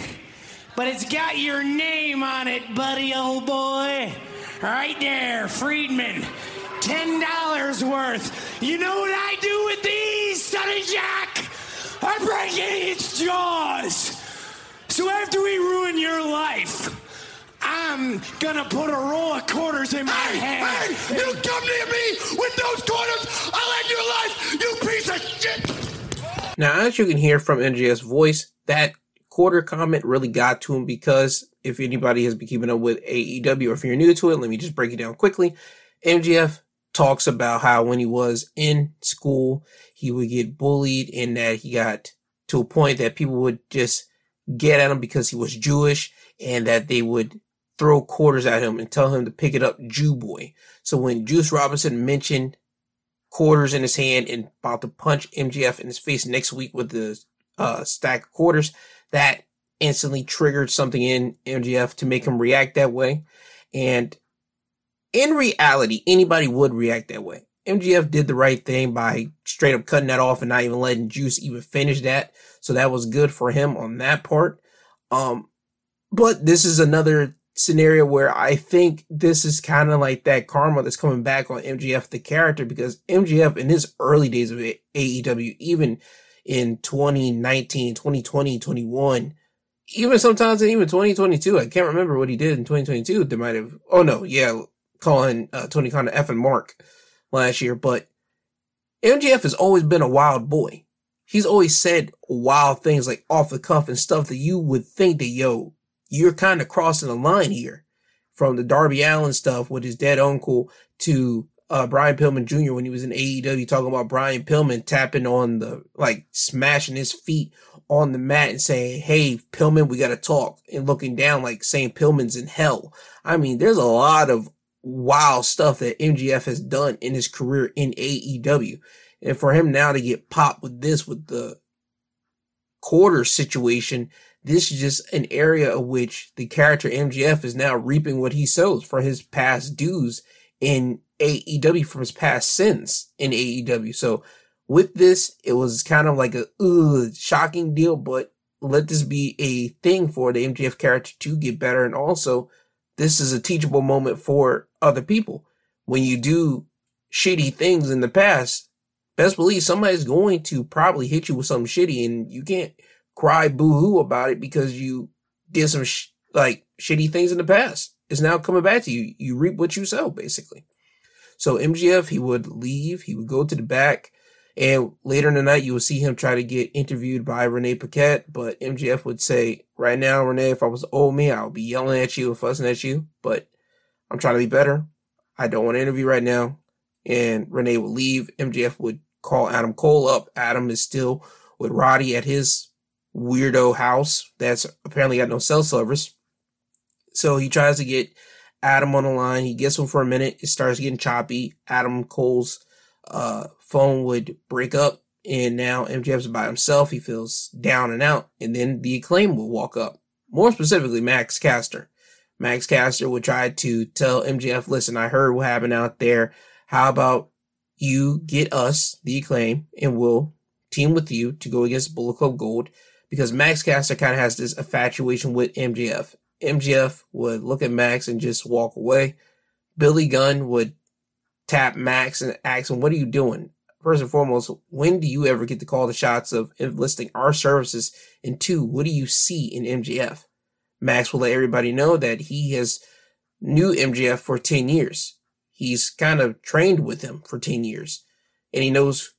but it's got your name on it, buddy, old boy. Right there, Friedman. $10 worth. You know what I do with these, Sonny Jack? I break its jaws. So after we ruin your life, I'm gonna put a roll of quarters in my hey, hand. Hey, you come near me with those quarters, I'll end your life, you piece of shit. Now, as you can hear from MJF's voice, that quarter comment really got to him because if anybody has been keeping up with AEW or if you're new to it, let me just break it down quickly. MJF talks about how when he was in school, he would get bullied and that he got to a point that people would just get at him because he was Jewish and that they would throw quarters at him and tell him to pick it up, Jew boy. So when Juice Robinson mentioned quarters in his hand and about to punch MJF in his face next week with the uh, stack of quarters, that instantly triggered something in MJF to make him react that way. And in reality, anybody would react that way. MJF did the right thing by straight up cutting that off and not even letting Juice even finish that. So that was good for him on that part. Um, but this is another scenario where I think this is kind of like that karma that's coming back on MJF the character, because MJF in his early days of AEW, even in 2019, 2020, 21, even sometimes in even 2022, I can't remember what he did in 2022. They might have, oh no, yeah, calling uh, Tony Khan F and Mark last year, but MJF has always been a wild boy. He's always said wild things like off the cuff and stuff that you would think that, yo, you're kind of crossing the line here from the Darby Allin stuff with his dead uncle to uh, Brian Pillman Jr. when he was in AEW talking about Brian Pillman tapping on the, like smashing his feet on the mat and saying, Hey, Pillman, we got to talk and looking down like saying Pillman's in hell. I mean, there's a lot of wild stuff that MJF has done in his career in AEW. And for him now to get popped with this, with the quarter situation, this is just an area of which the character MJF is now reaping what he sows for his past dues in AEW from his past sins in AEW. So with this, it was kind of like a ugh, shocking deal, but let this be a thing for the MJF character to get better. And also, this is a teachable moment for other people. When you do shitty things in the past, best believe somebody's going to probably hit you with something shitty and you can't cry boo hoo about it because you did some sh- like shitty things in the past. It's now coming back to you. You reap what you sow, basically. So MJF, he would leave, he would go to the back, and later in the night, you would see him try to get interviewed by Renee Paquette, but MJF would say, right now, Renee, if I was old me, I would be yelling at you and fussing at you, but I'm trying to be better. I don't want to interview right now. And Renee would leave. MJF would call Adam Cole up. Adam is still with Roddy at his weirdo house that's apparently got no cell service. So he tries to get Adam on the line. He gets him for a minute. It starts getting choppy. Adam Cole's uh, phone would break up, and now MJF's by himself. He feels down and out, and then the acclaim will walk up. More specifically, Max Caster. Max Caster would try to tell MJF, listen, I heard what happened out there. How about you get us the acclaim and we'll team with you to go against Bullet Club Gold because Max Caster kind of has this infatuation with MJF. MJF would look at Max and just walk away. Billy Gunn would tap Max and ask him, what are you doing? First and foremost, when do you ever get to call the shots of enlisting our services? And two, what do you see in MJF? Max will let everybody know that he has knew MJF for 10 years. He's kind of trained with him for 10 years and he knows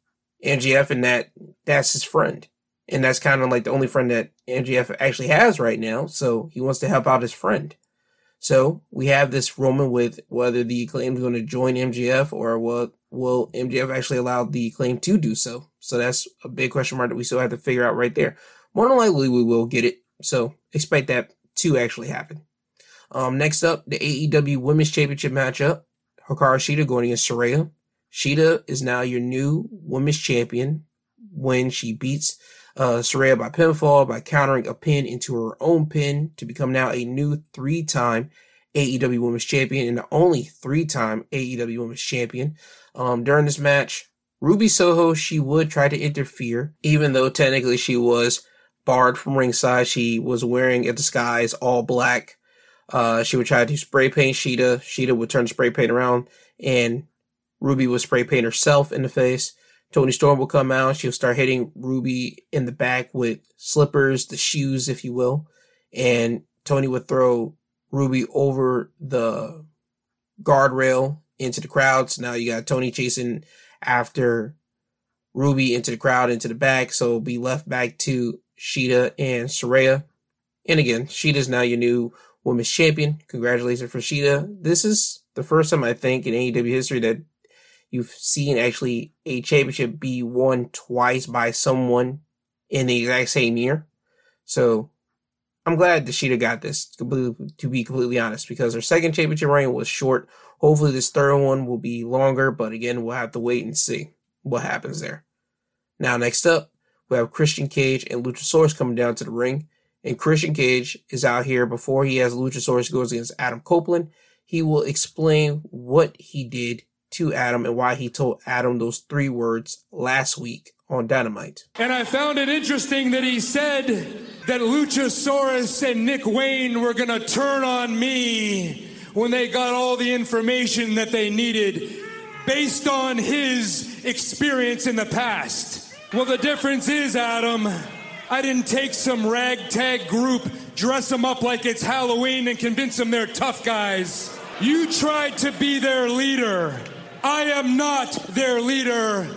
MJF and that that's his friend. And that's kind of like the only friend that MJF actually has right now. So he wants to help out his friend. So we have this Roman with whether the acclaim is going to join MJF or will, will MJF actually allow the acclaim to do so? So that's a big question mark that we still have to figure out right there. More than likely we will get it. So expect that to actually happen. Um, next up, the AEW Women's Championship matchup. Hikaru Shida going against Saraya. Shida is now your new women's champion when she beats uh, Saraya by pinfall by countering a pin into her own pin to become now a new three-time AEW Women's Champion and the only three-time AEW Women's Champion. Um, during this match, Ruby Soho, she would try to interfere, even though technically she was barred from ringside. She was wearing a disguise all black. Uh, she would try to spray paint Shida. Shida would turn the spray paint around and Ruby would spray paint herself in the face. Toni Storm will come out. She'll start hitting Ruby in the back with slippers, the shoes, if you will. And Toni would throw Ruby over the guardrail into the crowd. So now you got Toni chasing after Ruby into the crowd, into the back. So be left back to Shida and Saraya. And again, Shida's now your new women's champion. Congratulations for Shida. This is the first time I think in AEW history that you've seen actually a championship be won twice by someone in the exact same year. So I'm glad that Shida got this, to be completely honest, because her second championship reign was short. Hopefully, this third one will be longer, but again, we'll have to wait and see what happens there. Now, next up, we have Christian Cage and Luchasaurus coming down to the ring. And Christian Cage is out here before he has Luchasaurus goes against Adam Copeland. He will explain what he did to Adam and why he told Adam those three words last week on Dynamite. And I found it interesting that he said that Luchasaurus and Nick Wayne were going to turn on me when they got all the information that they needed based on his experience in the past. Well, the difference is, Adam, I didn't take some ragtag group, dress them up like it's Halloween, and convince them they're tough guys. You tried to be their leader. I am not their leader.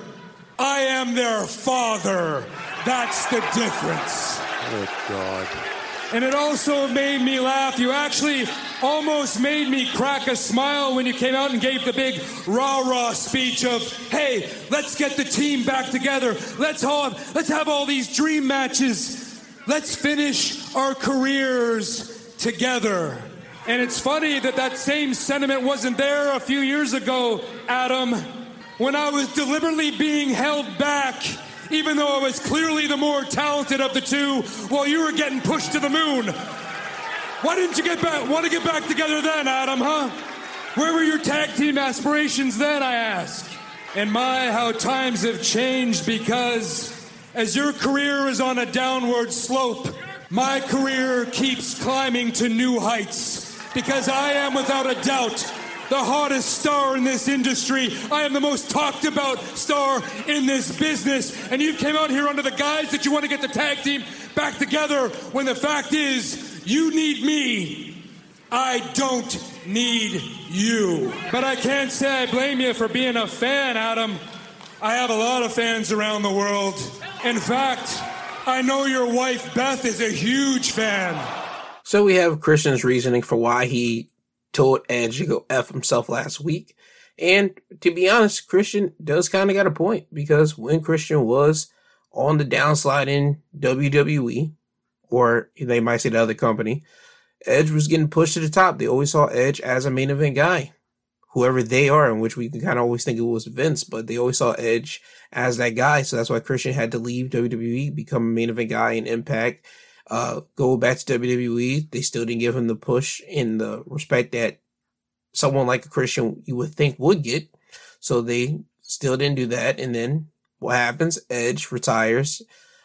I am their father. That's the difference. Oh, God. And it also made me laugh. You actually almost made me crack a smile when you came out and gave the big rah rah speech of, hey, let's get the team back together. Let's have, let's have all these dream matches. Let's finish our careers together. And it's funny that that same sentiment wasn't there a few years ago, Adam, when I was deliberately being held back even though I was clearly the more talented of the two, while you were getting pushed to the moon. Why didn't you get back? Want to get back together then, Adam? Huh? Where were your tag team aspirations then? I ask. And my, how times have changed because as your career is on a downward slope, my career keeps climbing to new heights because I am without a doubt the hottest star in this industry. I am the most talked about star in this business. And you came out here under the guise that you want to get the tag team back together when the fact is you need me. I don't need you. But I can't say I blame you for being a fan, Adam. I have a lot of fans around the world. In fact, I know your wife Beth is a huge fan. So we have Christian's reasoning for why he told Edge to go F himself last week. And to be honest, Christian does kind of got a point because when Christian was on the downslide in WWE, or they might say the other company, Edge was getting pushed to the top. They always saw Edge as a main event guy, whoever they are, in which we can kind of always think it was Vince, but they always saw Edge as that guy. So that's why Christian had to leave WWE, become a main event guy in Impact, uh, go back to WWE. They still didn't give him the push in the respect that someone like a Christian you would think would get. So they still didn't do that. And then what happens? Edge retires,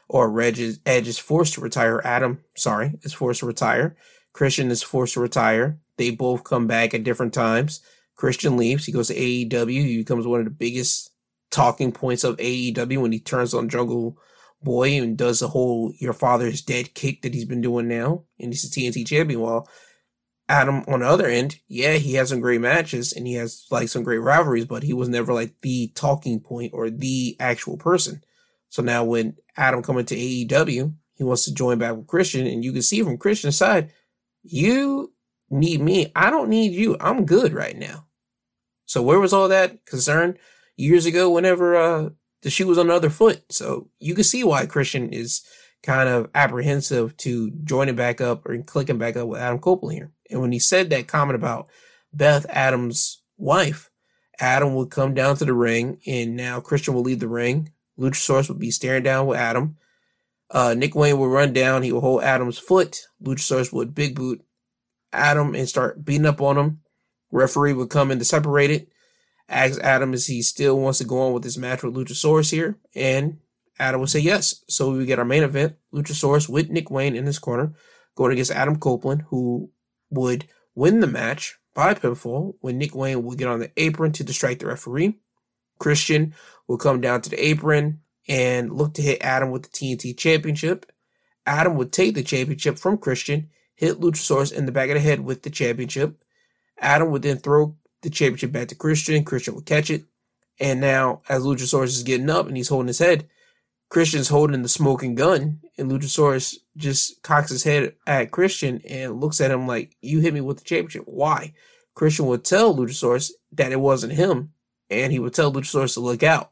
or Reg is, Edge is forced to retire. Adam, sorry, is forced to retire. Christian is forced to retire. They both come back at different times. Christian leaves. He goes to AEW. He becomes one of the biggest talking points of AEW when he turns on Jungle boy and does the whole your father's dead kick that he's been doing now, and he's a TNT champion. While Adam on the other end, yeah, he has some great matches and he has like some great rivalries, but he was never like the talking point or the actual person. So now when Adam coming to AEW, he wants to join back with Christian, and you can see from Christian's side, you need me. I don't need you. I'm good right now. So where was all that concern years ago whenever uh the shoe was on the other foot. So you can see why Christian is kind of apprehensive to joining back up or clicking back up with Adam Copeland here. And when he said that comment about Beth Adams' wife, Adam would come down to the ring, and now Christian will leave the ring. Luchasaurus would be staring down with Adam. Uh, Nick Wayne would run down. He would hold Adam's foot. Luchasaurus would big boot Adam and start beating up on him. Referee would come in to separate it. Ask Adam if he still wants to go on with this match with Luchasaurus here. And Adam will say yes. So we get our main event, Luchasaurus with Nick Wayne in his corner, going against Adam Copeland, who would win the match by pinfall when Nick Wayne will get on the apron to distract the referee. Christian will come down to the apron and look to hit Adam with the TNT championship. Adam would take the championship from Christian, hit Luchasaurus in the back of the head with the championship. Adam would then throw the championship back to Christian. Christian would catch it. And now, as Luchasaurus is getting up and he's holding his head, Christian's holding the smoking gun, and Luchasaurus just cocks his head at Christian and looks at him like, You hit me with the championship. Why? Christian would tell Luchasaurus that it wasn't him, and he would tell Luchasaurus to look out.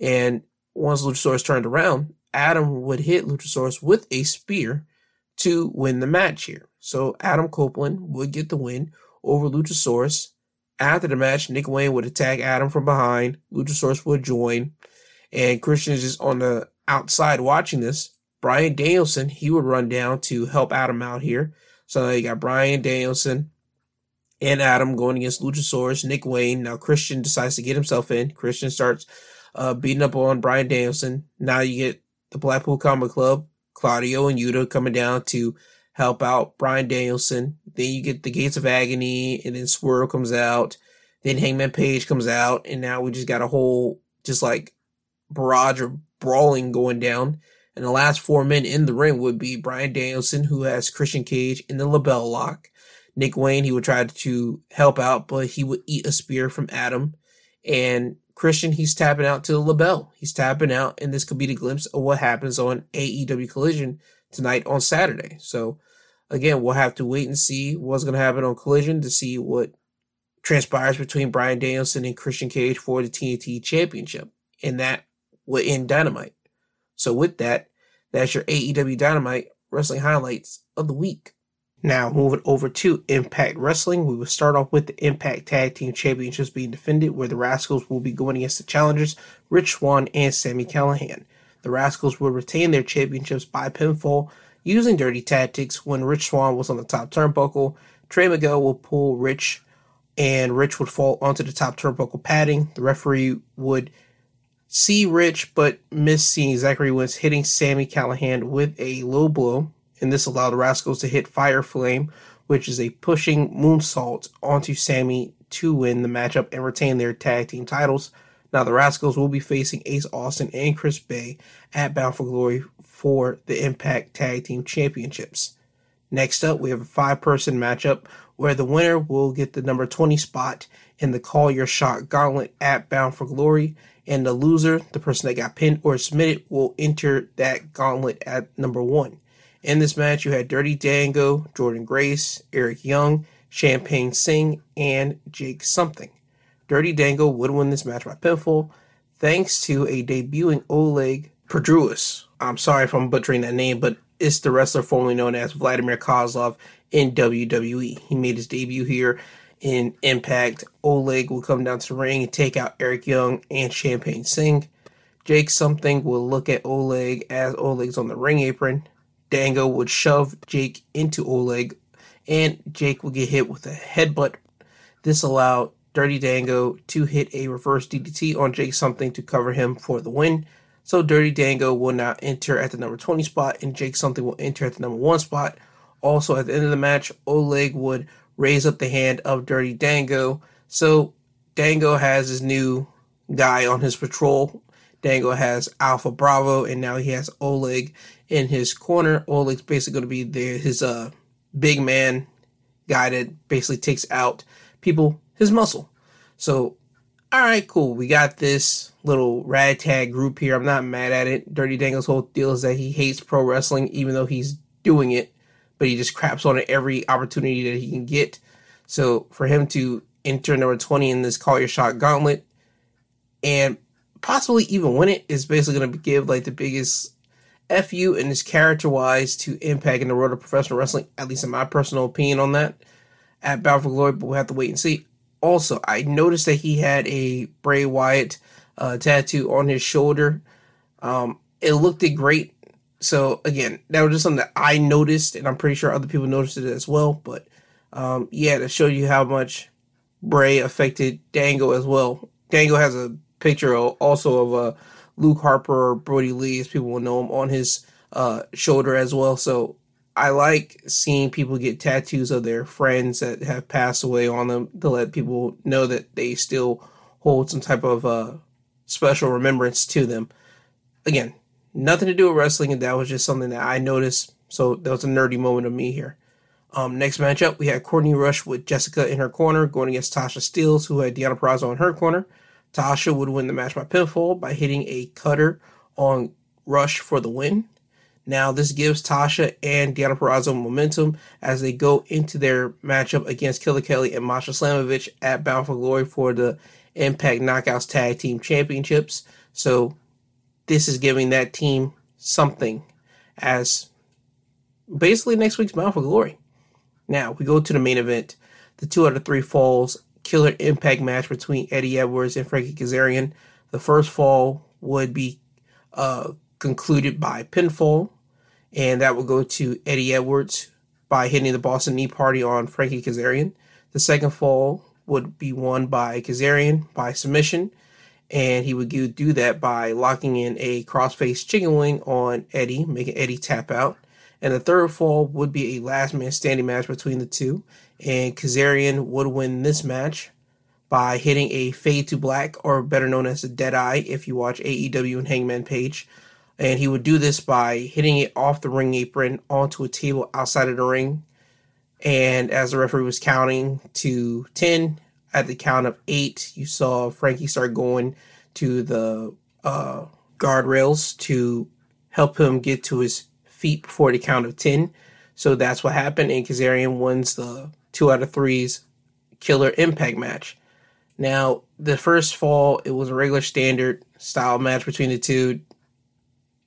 And once Luchasaurus turned around, Adam would hit Luchasaurus with a spear to win the match here. So Adam Copeland would get the win over Luchasaurus. After the match, Nick Wayne would attack Adam from behind. Luchasaurus would join and Christian is just on the outside watching this. Bryan Danielson, he would run down to help Adam out here. So you got Bryan Danielson and Adam going against Luchasaurus, Nick Wayne. Now Christian decides to get himself in. Christian starts uh, beating up on Bryan Danielson. Now you get the Blackpool Combat Club, Claudio and Yuta coming down to help out Bryan Danielson. Then you get the Gates of Agony, and then Swerve comes out. Then Hangman Page comes out, and now we just got a whole just like barrage of brawling going down. And the last four men in the ring would be Bryan Danielson, who has Christian Cage in the LeBell Lock. Nick Wayne, he would try to help out, but he would eat a spear from Adam. And Christian, he's tapping out to the LeBell. He's tapping out, and this could be the glimpse of what happens on AEW Collision tonight on Saturday. So, again, we'll have to wait and see what's going to happen on Collision to see what transpires between Bryan Danielson and Christian Cage for the TNT Championship. And that will end Dynamite. So with that, that's your AEW Dynamite wrestling highlights of the week. Now moving over to Impact Wrestling, we will start off with the Impact Tag Team Championships being defended, where the Rascals will be going against the challengers Rich Swann and Sami Callihan. The Rascals will retain their championships by pinfall using dirty tactics when Rich Swann was on the top turnbuckle. Trey Miguel will pull Rich, and Rich would fall onto the top turnbuckle padding. The referee would see Rich, but miss seeing Zachary Wentz hitting Sami Callihan with a low blow, and this allowed the Rascals to hit Fire Flame, which is a pushing moonsault onto Sami to win the matchup and retain their tag team titles. Now the Rascals will be facing Ace Austin and Chris Bey at Bound for Glory for the Impact Tag Team Championships. Next up, we have a five person matchup where the winner will get the number 20 spot in the Call Your Shot Gauntlet at Bound for Glory and the loser, the person that got pinned or submitted, will enter that gauntlet at number one. In this match, you had Dirty Dango, Jordynne Grace, Eric Young, Champagne Singh, and Jake Something. Dirty Dango would win this match by pinfall thanks to a debuting Oleg Perdruis. I'm sorry if I'm butchering that name, but it's the wrestler formerly known as Vladimir Kozlov in WWE. He made his debut here in Impact, Oleg will come down to the ring and take out Eric Young and Champagne Singh. Jake something will look at Oleg as Oleg's on the ring apron. Dango would shove Jake into Oleg, and Jake will get hit with a headbutt. This allowed Dirty Dango to hit a reverse DDT on Jake something to cover him for the win. So Dirty Dango will now enter at the number 20 spot, and Jake something will enter at the number 1 spot. Also, at the end of the match, Oleg would raise up the hand of Dirty Dango. So Dango has his new guy on his patrol. Dango has Alpha Bravo, and now he has Oleg in his corner. Oleg's basically going to be the, his uh, big man guy that basically takes out people, his muscle. So, all right, cool. We got this little ragtag group here. I'm not mad at it. Dirty Dango's whole deal is that he hates pro wrestling, even though he's doing it but he just craps on it every opportunity that he can get. So for him to enter number 20 in this Call Your Shot gauntlet and possibly even win it is basically going to give like the biggest FU and his character wise to impact in the world of professional wrestling, at least in my personal opinion on that at Bound for Glory, but we'll have to wait and see. Also, I noticed that he had a Bray Wyatt uh, tattoo on his shoulder. Um, it looked great. So again, that was just something that I noticed, and I'm pretty sure other people noticed it as well. But um, yeah, to show you how much Bray affected Dango as well. Dango has a picture also of uh, Luke Harper or Brodie Lee, as people will know him, on his uh, shoulder as well. So I like seeing people get tattoos of their friends that have passed away on them to let people know that they still hold some type of uh, special remembrance to them. Again, nothing to do with wrestling, and that was just something that I noticed. So that was a nerdy moment of me here. Um, next matchup, we had Courtney Rush with Jessica in her corner going against Tasha Steelz, who had Deonna Purrazzo in her corner. Tasha would win the match by pinfall by hitting a cutter on Rush for the win. Now, this gives Tasha and Deonna Purrazzo momentum as they go into their matchup against Killer Kelly and Masha Slamovich at Bound for Glory for the Impact Knockouts Tag Team Championships. So, this is giving that team something as basically next week's Bound for Glory. Now, we go to the main event the two out of three falls killer impact match between Eddie Edwards and Frankie Kazarian. The first fall would be uh, concluded by pinfall, and that would go to Eddie Edwards by hitting the Boston Knee Party on Frankie Kazarian. The second fall would be won by Kazarian by submission, and he would do that by locking in a crossface chicken wing on Eddie, making Eddie tap out. And the third fall would be a last man standing match between the two, and Kazarian would win this match by hitting a fade to black, or better known as a dead eye if you watch AEW and Hangman Page. And he would do this by hitting it off the ring apron onto a table outside of the ring. And as the referee was counting to 10, at the count of eight, you saw Frankie start going to the uh, guardrails to help him get to his feet before the count of 10. So that's what happened, and Kazarian wins the two out of threes killer impact match. Now, the first fall, it was a regular standard style match between the two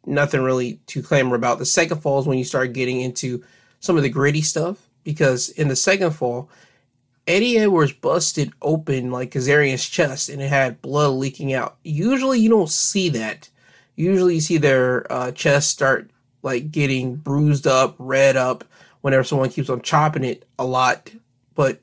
nothing really to clamor about. The second fall is when you start getting into some of the gritty stuff because in the second fall, Eddie Edwards busted open like Kazarian's chest and it had blood leaking out. Usually you don't see that. Usually you see their uh, chest start like getting bruised up, red up whenever someone keeps on chopping it a lot. But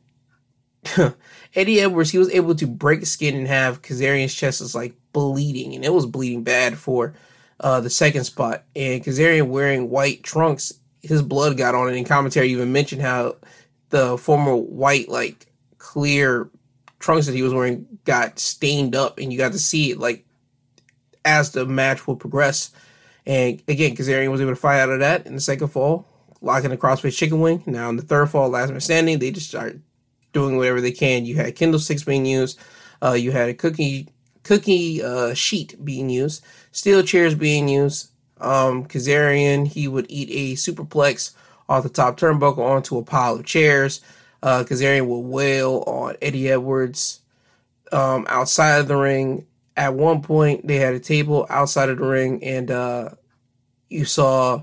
Eddie Edwards, he was able to break skin and have Kazarian's chest is like bleeding and it was bleeding bad for uh, the second spot. And Kazarian wearing white trunks, his blood got on it. In commentary, even mentioned how the former white, like clear trunks that he was wearing got stained up, and you got to see it like as the match would progress. And again, Kazarian was able to fight out of that in the second fall, locking the crossface chicken wing. Now in the third fall, last man standing, they just start doing whatever they can. You had kendo sticks being used. Uh, you had a cookie cookie uh, sheet being used, steel chairs being used. Um, Kazarian, he would eat a superplex off the top turnbuckle onto a pile of chairs. Uh, Kazarian would wail on Eddie Edwards um, outside of the ring. At one point, they had a table outside of the ring, and uh, you saw,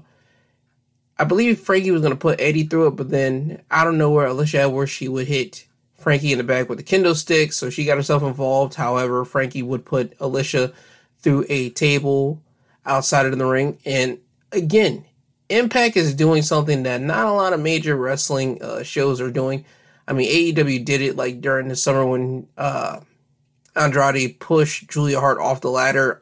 I believe Frankie was going to put Eddie through it, but then I don't know where Alicia Edwards she would hit Frankie in the back with the kendo stick, so she got herself involved. However, Frankie would put Alicia through a table outside of the ring. And again, Impact is doing something that not a lot of major wrestling uh, shows are doing. I mean, AEW did it like during the summer when uh, Andrade pushed Julia Hart off the ladder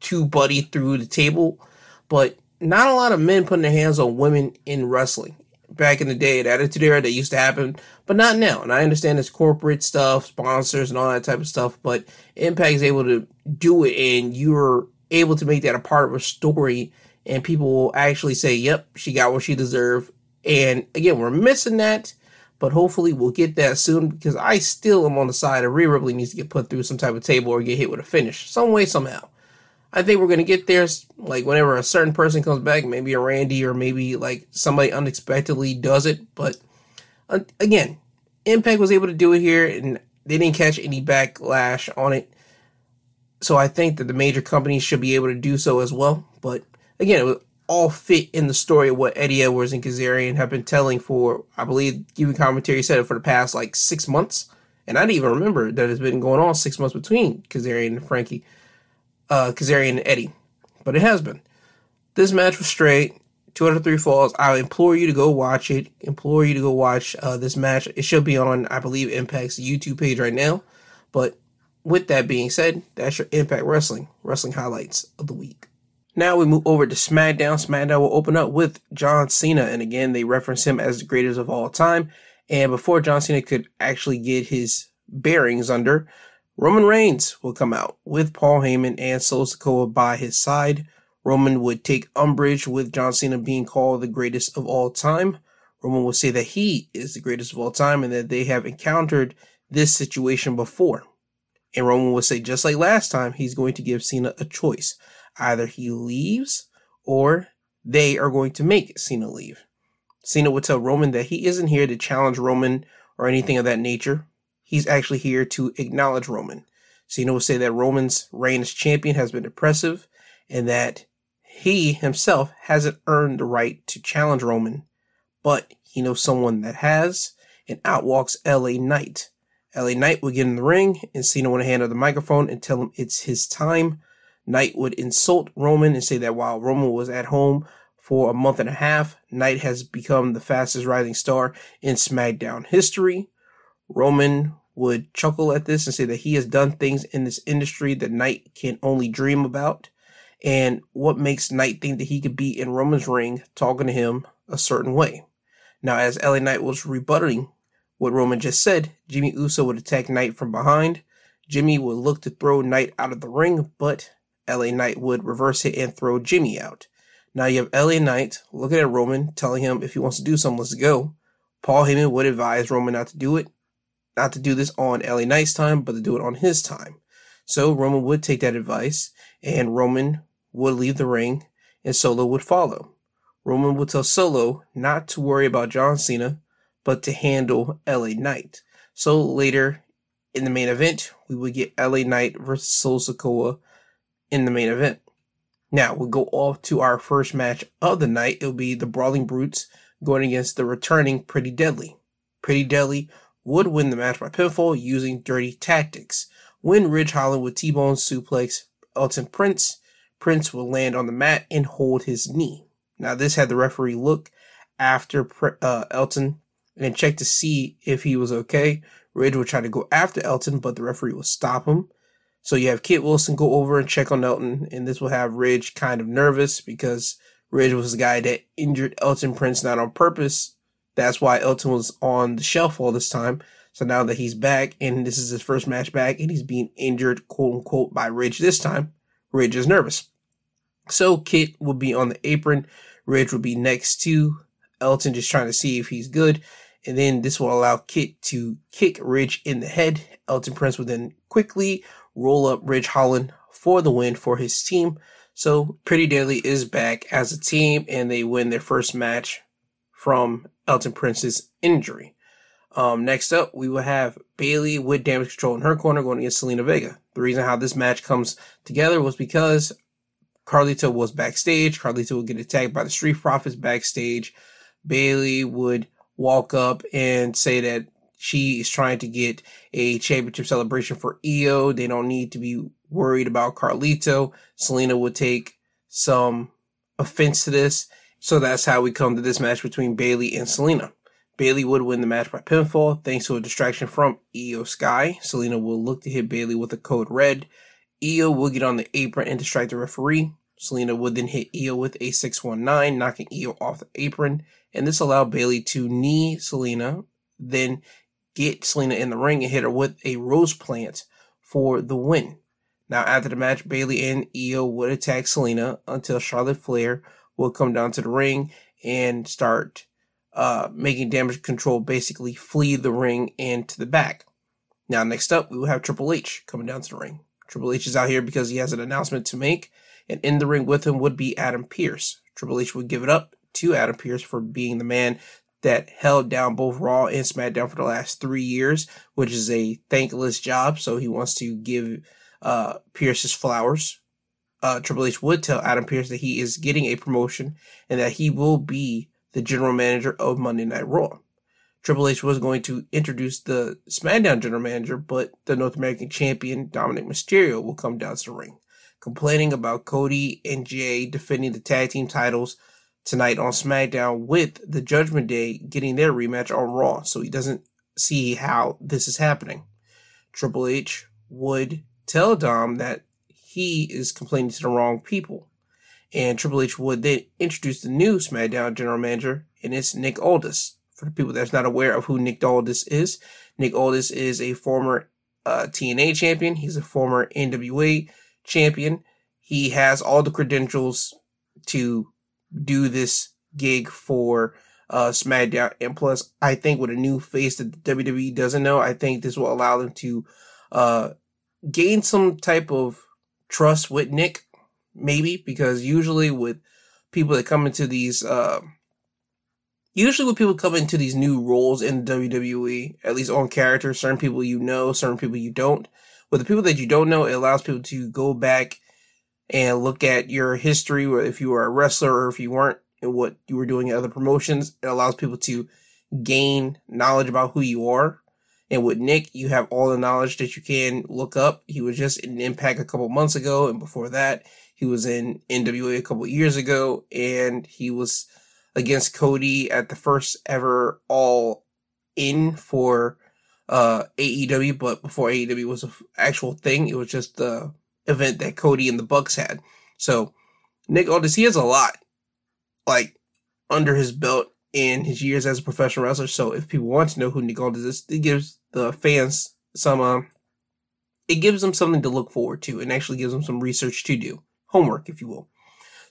to Buddy through the table, but not a lot of men putting their hands on women in wrestling back in the day at Attitude Era that used to happen, but not now. And I understand it's corporate stuff, sponsors, and all that type of stuff, but Impact is able to do it, and you're able to make that a part of a story, and people will actually say, "Yep, she got what she deserved." And again, we're missing that, but hopefully we'll get that soon because I still am on the side of Rhea Ripley needs to get put through some type of table or get hit with a finish, some way, somehow. I think we're gonna get there. Like whenever a certain person comes back, maybe a Randy or maybe like somebody unexpectedly does it. But uh, again, Impact was able to do it here, and they didn't catch any backlash on it. So I think that the major companies should be able to do so as well. But again, it would all fit in the story of what Eddie Edwards and Kazarian have been telling for, I believe, giving commentary said it for the past like six months And I didn't even remember that it's been going on six months between Kazarian and Frankie, uh, Kazarian and Eddie. But it has been. This match was straight. Two out of three falls. I implore you to go watch it. Implore you to go watch uh, this match. It should be on, I believe, Impact's YouTube page right now. But with that being said, that's your Impact Wrestling, wrestling highlights of the week. Now we move over to SmackDown. SmackDown will open up with John Cena, and again, they reference him as the greatest of all time. And before John Cena could actually get his bearings under, Roman Reigns will come out with Paul Heyman and Solo Sikoa by his side. Roman would take umbrage with John Cena being called the greatest of all time. Roman would say that he is the greatest of all time and that they have encountered this situation before. And Roman would say, just like last time, he's going to give Cena a choice. Either he leaves or they are going to make Cena leave. Cena would tell Roman that he isn't here to challenge Roman or anything of that nature. He's actually here to acknowledge Roman. Cena would say that Roman's reign as champion has been oppressive and that he himself hasn't earned the right to challenge Roman, but he knows someone that has and outwalks LA Knight. LA Knight would get in the ring and Cena would hand her the microphone and tell him it's his time. Knight would insult Roman and say that while Roman was at home for a month and a half, Knight has become the fastest rising star in SmackDown history. Roman would chuckle at this and say that he has done things in this industry that Knight can only dream about. And what makes Knight think that he could be in Roman's ring talking to him a certain way. Now, as LA Knight was rebutting what Roman just said, Jimmy Uso would attack Knight from behind. Jimmy would look to throw Knight out of the ring, but LA Knight would reverse it and throw Jimmy out. Now you have LA Knight looking at Roman, telling him if he wants to do something, let's go. Paul Heyman would advise Roman not to do it, not to do this on LA Knight's time, but to do it on his time. So Roman would take that advice, and Roman would leave the ring, and Solo would follow. Roman would tell Solo not to worry about John Cena, but to handle LA Knight. So later in the main event, we would get LA Knight versus Solo Sikoa in the main event. Now we'll go off to our first match of the night. It'll be the Brawling Brutes going against the returning Pretty Deadly. Pretty Deadly would win the match by pinfall using dirty tactics. When Ridge Holland would T-bone suplex Elton Prince, Prince would land on the mat and hold his knee. Now this had the referee look after uh, Elton and then check to see if he was okay. Ridge would try to go after Elton, but the referee will stop him. So you have Kit Wilson go over and check on Elton, and this will have Ridge kind of nervous because Ridge was the guy that injured Elton Prince not on purpose. That's why Elton was on the shelf all this time. So now that he's back and this is his first match back and he's being injured, quote unquote, by Ridge this time, Ridge is nervous. So Kit will be on the apron. Ridge will be next to Elton, just trying to see if he's good. And then this will allow Kit to kick Ridge in the head. Elton Prince will then quickly roll up Ridge Holland for the win for his team. So Pretty Deadly is back as a team and they win their first match from Elton Prince's injury. Um, next up, we will have Bayley with damage control in her corner going against Zelina Vega. The reason how this match comes together was because Carlito was backstage. Carlito would get attacked by the Street Profits backstage. Bayley would walk up and say that she is trying to get a championship celebration for Iyo. They don't need to be worried about Carlito. Zelina would take some offense to this. So that's how we come to this match between Bayley and Zelina. Bayley would win the match by pinfall thanks to a distraction from Iyo Sky. Zelina will look to hit Bayley with a code red. Iyo will get on the apron and distract the referee. Zelina would then hit Iyo with a 619, knocking Iyo off the apron. And this allowed Bayley to knee Zelina, then get Zelina in the ring and hit her with a rose plant for the win. Now, after the match, Bayley and Iyo would attack Zelina until Charlotte Flair would come down to the ring and start uh, making damage control basically flee the ring and to the back. Now, next up, we will have Triple H coming down to the ring. Triple H is out here because he has an announcement to make, and in the ring with him would be Adam Pearce. Triple H would give it up to Adam Pearce for being the man that held down both Raw and SmackDown for the last three years, which is a thankless job. So he wants to give uh, Pearce his flowers. Uh, Triple H would tell Adam Pearce that he is getting a promotion and that he will be the general manager of Monday Night Raw. Triple H was going to introduce the SmackDown general manager, but the North American champion, Dominic Mysterio, will come down to the ring, complaining about Cody and Jey defending the tag team titles tonight on SmackDown with the Judgment Day getting their rematch on Raw. So he doesn't see how this is happening. Triple H would tell Dom that he is complaining to the wrong people. And Triple H would then introduce the new SmackDown general manager, and it's Nick Aldis. For the people that's not aware of who Nick Aldis is, Nick Aldis is a former uh, TNA champion. He's a former NWA champion. He has all the credentials to do this gig for uh, SmackDown. And plus, I think with a new face that WWE doesn't know, I think this will allow them to uh, gain some type of trust with Nick, maybe, because usually with people that come into these, uh, usually when people come into these new roles in WWE, at least on character, certain people you know, certain people you don't. With the people that you don't know, it allows people to go back and look at your history, if you were a wrestler or if you weren't, and what you were doing in other promotions. It allows people to gain knowledge about who you are. And with Nick, you have all the knowledge that you can look up. He was just in Impact a couple months ago, and before that, he was in NWA a couple years ago, and he was against Cody at the first ever All In for uh, AEW. But before AEW was an actual thing, it was just the event that Cody and the Bucks had. So Nick Aldis, he has a lot like under his belt in his years as a professional wrestler. So if people want to know who Nick Aldis is, it gives the fans some, uh, it gives them something to look forward to and actually gives them some research to do. Homework, if you will.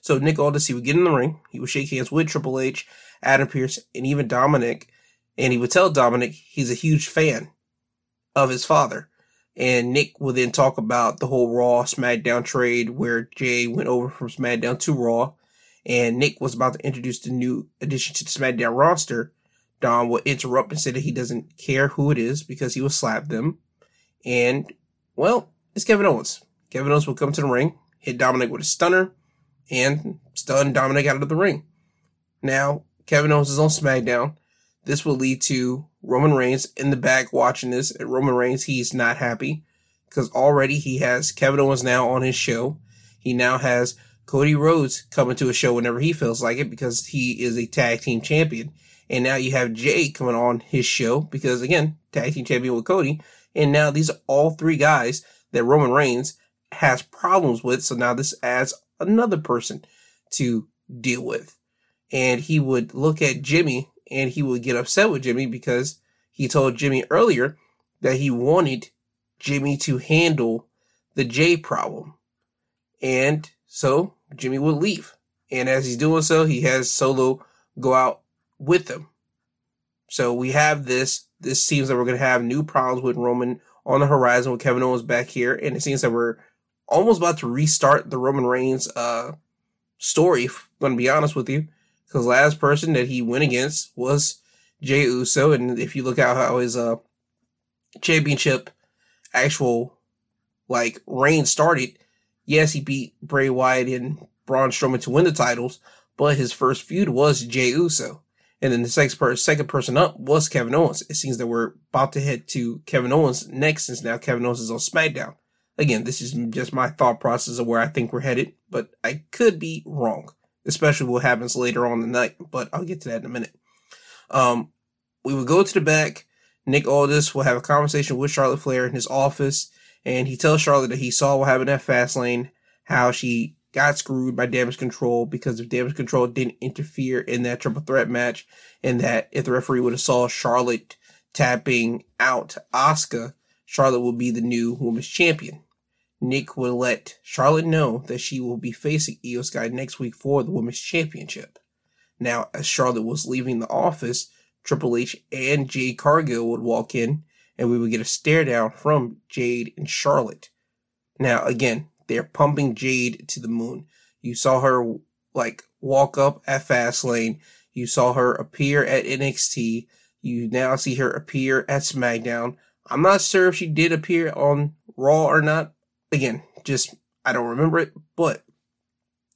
So Nick Aldis, he would get in the ring, he would shake hands with Triple H, Adam Pearce, and even Dominic, and he would tell Dominic he's a huge fan of his father. And Nick will then talk about the whole Raw SmackDown trade where Jey went over from SmackDown to Raw and Nick was about to introduce the new addition to the SmackDown roster, Dom will interrupt and say that he doesn't care who it is because he will slap them. And, well, it's Kevin Owens. Kevin Owens will come to the ring, hit Dominic with a stunner, and stun Dominic out of the ring. Now, Kevin Owens is on SmackDown. This will lead to Roman Reigns in the back watching this. And Roman Reigns, he's not happy because already he has Kevin Owens now on his show. He now has Cody Rhodes coming to a show whenever he feels like it because he is a tag team champion. And now you have Jey coming on his show because again, tag team champion with Cody. And now these are all three guys that Roman Reigns has problems with. So now this adds another person to deal with. And he would look at Jimmy and he would get upset with Jimmy because he told Jimmy earlier that he wanted Jimmy to handle the Jey problem. And so Jimmy will leave. And as he's doing so, he has Solo go out with him. So we have this. This seems that we're going to have new problems with Roman on the horizon with Kevin Owens back here. And it seems that we're almost about to restart the Roman Reigns uh, story, if I'm going to be honest with you. Because last person that he went against was Jey Uso. And if you look at how his uh, championship actual like reign started, yes, he beat Bray Wyatt and Braun Strowman to win the titles, but his first feud was Jey Uso. And then the second, per- second person up was Kevin Owens. It seems that we're about to head to Kevin Owens next since now Kevin Owens is on SmackDown. Again, this is just my thought process of where I think we're headed, but I could be wrong, especially what happens later on the night, but I'll get to that in a minute. Um, we will go to the back. Nick Aldis will have a conversation with Charlotte Flair in his office and he tells Charlotte that he saw what happened at Fastlane, how she got screwed by damage control because if damage control didn't interfere in that triple threat match, and that if the referee would have saw Charlotte tapping out Asuka, Charlotte would be the new women's champion. Nick will let Charlotte know that she will be facing Iyo Sky next week for the women's championship. Now, as Charlotte was leaving the office, Triple H and Jade Cargill would walk in and we would get a stare down from Jade and Charlotte. Now, again, they're pumping Jade to the moon. You saw her like walk up at Fastlane. You saw her appear at NXT. You now see her appear at SmackDown. I'm not sure if she did appear on Raw or not. Again, just I don't remember it, but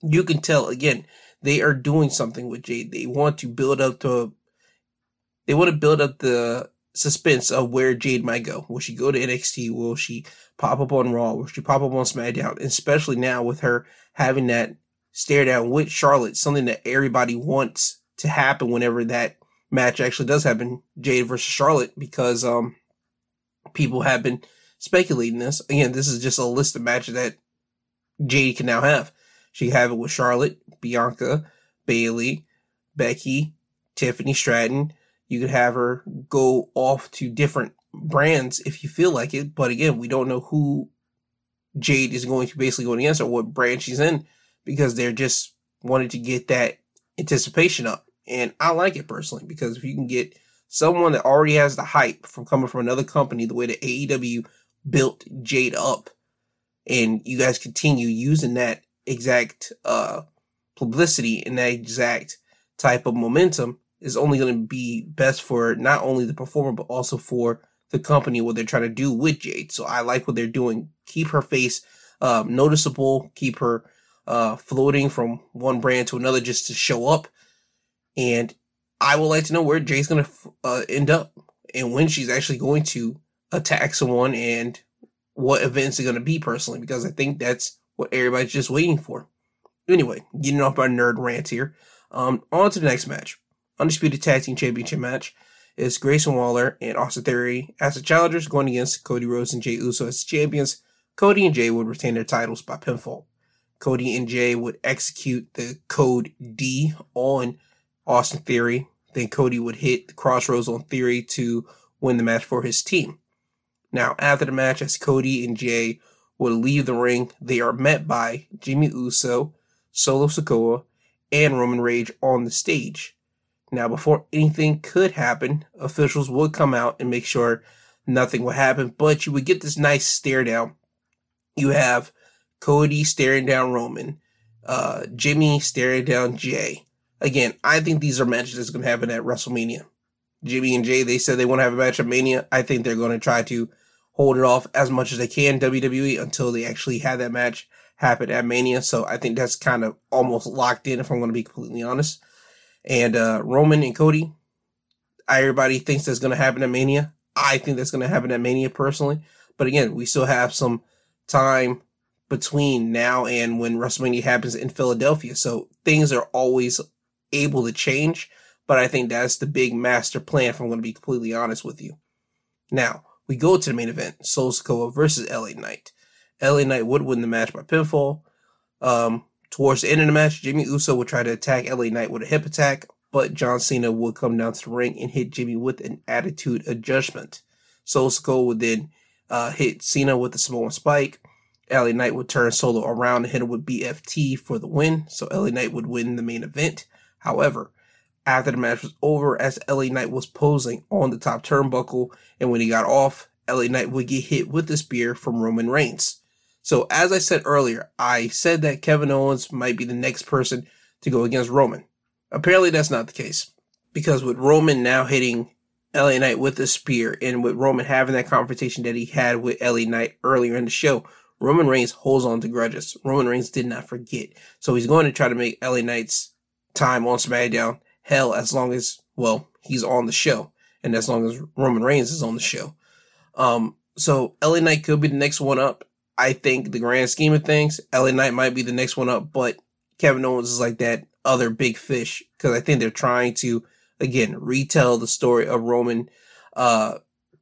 you can tell again they are doing something with Jade. They want to build up to they want to build up the suspense of where Jade might go. Will she go to NXT? Will she pop up on Raw? Will she pop up on SmackDown? Especially now with her having that stare down with Charlotte, something that everybody wants to happen whenever that match actually does happen, Jade versus Charlotte, because um people have been speculating this. Again, this is just a list of matches that Jade can now have. She can have it with Charlotte, Bianca, Bayley, Becky, Tiffany Stratton. You could have her go off to different brands if you feel like it. But again, we don't know who Jade is going to basically go against or what brand she's in because they're just wanting to get that anticipation up. And I like it personally because if you can get someone that already has the hype from coming from another company, the way that AEW built Jade up, and you guys continue using that exact uh, publicity and that exact type of momentum is only going to be best for not only the performer but also for the company what they're trying to do with Jade. So I like what they're doing. Keep her face um, noticeable. Keep her uh, floating from one brand to another just to show up. And I would like to know where Jade's going to uh, end up and when she's actually going to attack someone and what events are going to be personally, because I think that's what everybody's just waiting for. Anyway, getting off our nerd rant here. Um, on to the next match. Undisputed Tag Team Championship match is Grayson Waller and Austin Theory as the challengers going against Cody Rhodes and Jey Uso as champions. Cody and Jey would retain their titles by pinfall. Cody and Jey would execute the code D on Austin Theory. Then Cody would hit the Cross Rhodes on Theory to win the match for his team. Now, after the match, as Cody and Jey would leave the ring, they are met by Jimmy Uso, Solo Sikoa, and Roman Reigns on the stage. Now, before anything could happen, officials would come out and make sure nothing would happen, but you would get this nice stare down. You have Cody staring down Roman, uh, Jimmy staring down Jey. Again, I think these are matches that's going to happen at WrestleMania. Jimmy and Jey, they said they want to have a match at Mania. I think they're going to try to hold it off as much as they can, WWE, until they actually have that match happen at Mania. So I think that's kind of almost locked in, if I'm going to be completely honest. And uh, Roman and Cody, everybody thinks that's going to happen at Mania. I think that's going to happen at Mania personally. But again, we still have some time between now and when WrestleMania happens in Philadelphia. So things are always able to change. But I think that's the big master plan, if I'm going to be completely honest with you. Now, we go to the main event Solo Sikoa versus LA Knight. LA Knight would win the match by pinfall. Um, towards the end of the match, Jimmy Uso would try to attack LA Knight with a hip attack, but John Cena would come down to the ring and hit Jimmy with an attitude adjustment. Solo Sikoa would then uh, hit Cena with the Samoan spike. LA Knight would turn Solo around and hit him with BFT for the win, so LA Knight would win the main event. However, after the match was over, as LA Knight was posing on the top turnbuckle, and when he got off, LA Knight would get hit with the spear from Roman Reigns. So, as I said earlier, I said that Kevin Owens might be the next person to go against Roman. Apparently, that's not the case. Because with Roman now hitting LA Knight with the spear, and with Roman having that confrontation that he had with LA Knight earlier in the show, Roman Reigns holds on to grudges. Roman Reigns did not forget. So he's going to try to make LA Knight's time on SmackDown hell as long as, well, he's on the show. And as long as Roman Reigns is on the show. Um, so LA Knight could be the next one up. I think the grand scheme of things, LA Knight might be the next one up, but Kevin Owens is like that other big fish because I think they're trying to again retell the story of Roman uh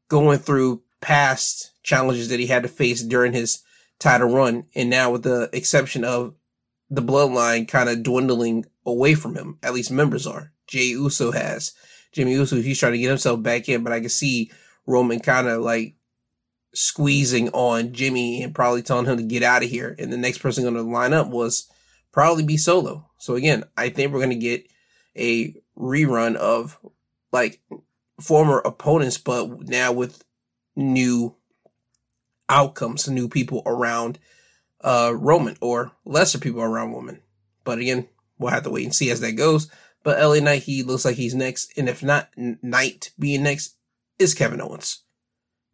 going through past challenges that he had to face during his title run and now with the exception of the bloodline kind of dwindling away from him, at least members are. Jey Uso has. Jimmy Uso, he's trying to get himself back in, but I can see Roman kind of like squeezing on Jimmy and probably telling him to get out of here. And the next person going to line up was probably be Solo. So again, I think we're going to get a rerun of like former opponents, but now with new outcomes, new people around uh, Roman or lesser people around Roman. But again, we'll have to wait and see as that goes. But LA Knight, he looks like he's next. And if not Knight being next, is Kevin Owens.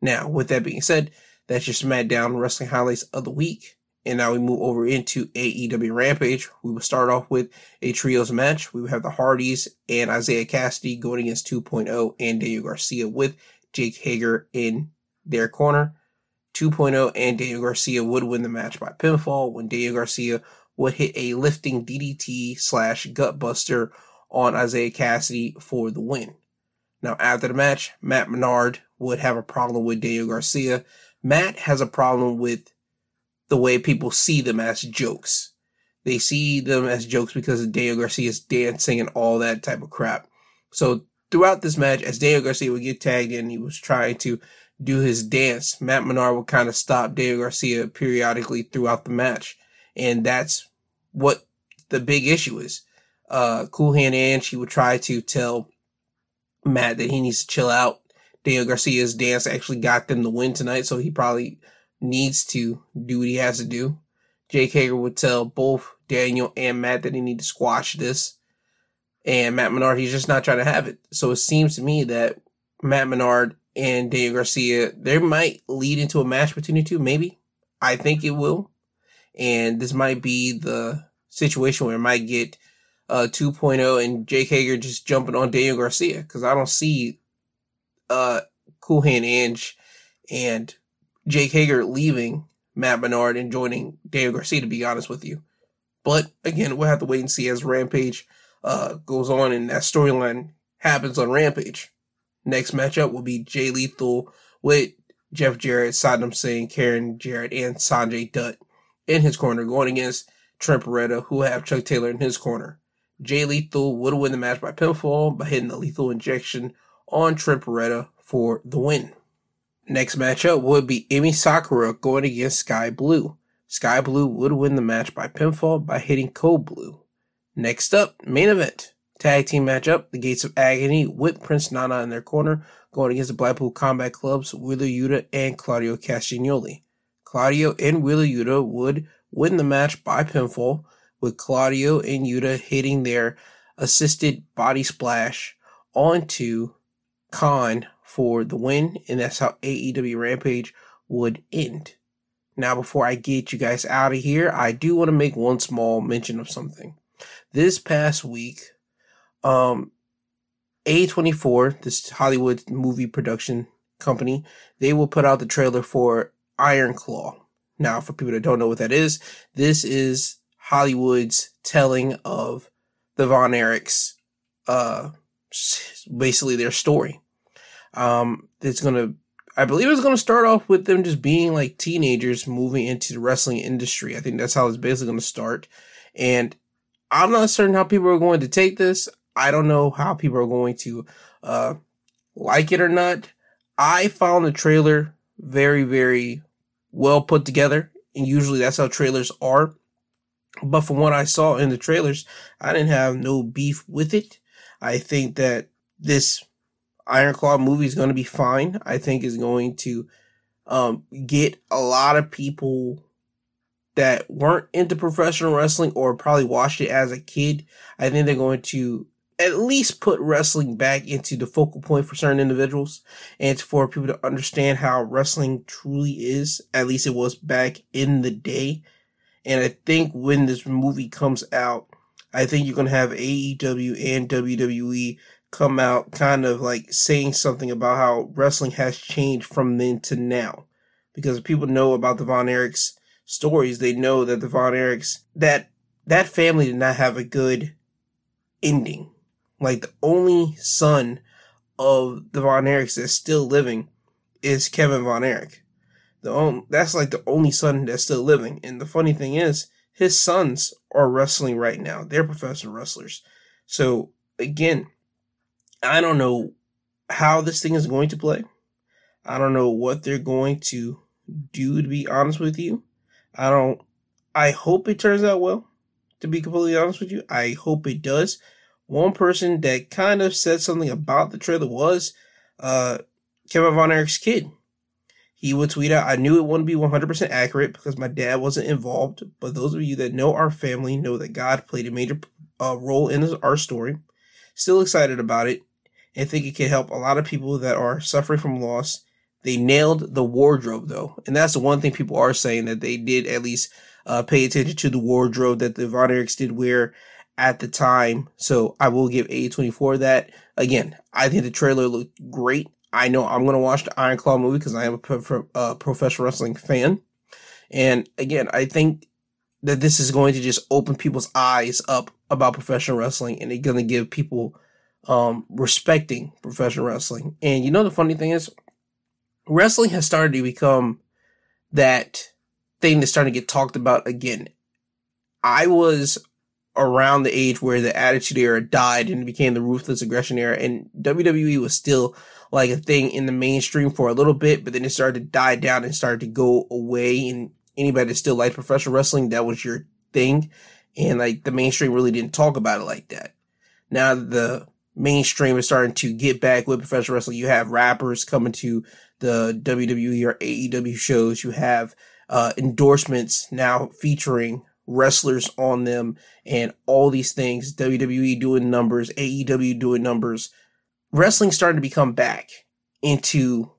Now, with that being said, that's your SmackDown wrestling highlights of the week. And now we move over into AEW Rampage. We will start off with a trios match. We will have the Hardys and Isiah Kassidy going against 2.0 and Daniel Garcia with Jake Hager in their corner. 2.0 and Daniel Garcia would win the match by pinfall when Daniel Garcia would hit a lifting DDT slash gutbuster on Isiah Kassidy for the win. Now, after the match, Matt Menard would have a problem with Daniel Garcia. Matt has a problem with the way people see them as jokes. They see them as jokes because of Daniel Garcia's dancing and all that type of crap. So throughout this match, as Daniel Garcia would get tagged in, he was trying to do his dance. Matt Menard would kind of stop Daniel Garcia periodically throughout the match. And that's what the big issue is. Uh, Cool Hand Ange, she would try to tell Matt that he needs to chill out. Daniel Garcia's dance actually got them the win tonight, so he probably needs to do what he has to do. Jake Hager would tell both Daniel and Matt that he need to squash this. And Matt Menard, he's just not trying to have it. So it seems to me that Matt Menard and Daniel Garcia, there might lead into a match between the two, maybe. I think it will. And this might be the situation where it might get uh 2.0 and Jake Hager just jumping on Daniel Garcia because I don't see uh Cool Hand Ange and Jake Hager leaving Matt Menard and joining Daniel Garcia, to be honest with you. But again, we'll have to wait and see as Rampage uh, goes on and that storyline happens on Rampage. Next matchup will be Jay Lethal with Jeff Jarrett, Satnam Singh, Karen Jarrett, and Sanjay Dutt in his corner, going against Trent Beretta, who have Chuck Taylor in his corner. Jay Lethal would win the match by pinfall by hitting the lethal injection on Trent Beretta for the win. Next matchup would be Emi Sakura going against Skye Blue. Skye Blue would win the match by pinfall by hitting Code Blue. Next up, main event. Tag team matchup, the Gates of Agony with Prince Nana in their corner, going against the Blackpool Combat Club's Wheeler Yuta and Claudio Castagnoli. Claudio and Wheeler Yuta would win the match by pinfall, with Claudio and Yuta hitting their assisted body splash onto Kaun for the win, and that's how AEW Rampage would end. Now, before I get you guys out of here, I do want to make one small mention of something. This past week, um, A24, this Hollywood movie production company, they will put out the trailer for Iron Claw. Now, for people that don't know what that is, this is Hollywood's telling of the Von Erichs, uh, basically their story. Um, it's gonna, I believe it's gonna start off with them just being like teenagers moving into the wrestling industry. I think that's how it's basically gonna start. And I'm not certain how people are going to take this. I don't know how people are going to, uh, like it or not. I found the trailer very, very well put together. And usually that's how trailers are. But from what I saw in the trailers, I didn't have no beef with it. I think that this Iron Claw movie is going to be fine. I think is going to um, get a lot of people that weren't into professional wrestling or probably watched it as a kid. I think they're going to at least put wrestling back into the focal point for certain individuals and for people to understand how wrestling truly is. At least it was back in the day. And I think when this movie comes out, I think you're going to have AEW and WWE come out kind of like saying something about how wrestling has changed from then to now. Because people know about the Von Erichs stories, they know that the Von Erichs, that, that family did not have a good ending. Like the only son of the Von Erichs that's still living is Kevin Von Erich. The only, that's like the only son that's still living. And the funny thing is, his sons are wrestling right now. They're professional wrestlers. So again, I don't know how this thing is going to play. I don't know what they're going to do, to be honest with you. I don't, I hope it turns out well, to be completely honest with you. I hope it does. One person that kind of said something about the trailer was, uh, Kevin Von Erich's kid. He would tweet out, I knew it wouldn't be 100% accurate because my dad wasn't involved, but those of you that know our family know that God played a major uh, role in our story. Still excited about it and think it can help a lot of people that are suffering from loss They nailed the wardrobe though, and that's the one thing people are saying that they did at least uh, pay attention to the wardrobe that the Von Erichs did wear at the time. So I will give A24 that. Again, I think the trailer looked great. I know I'm going to watch the Iron Claw movie because I am a pro- uh, professional wrestling fan. And again, I think that this is going to just open people's eyes up about professional wrestling and it's going to give people um, respecting professional wrestling. And you know, the funny thing is, wrestling has started to become that thing that's starting to get talked about again. I was around the age where the Attitude Era died and became the Ruthless Aggression Era, and WWE was still like a thing in the mainstream for a little bit, but then it started to die down and started to go away. And anybody that still liked professional wrestling, that was your thing. And like the mainstream really didn't talk about it like that. Now the mainstream is starting to get back with professional wrestling. You have rappers coming to the WWE or AEW shows. You have uh, endorsements now featuring wrestlers on them and all these things. WWE doing numbers, AEW doing numbers. Wrestling starting to become back into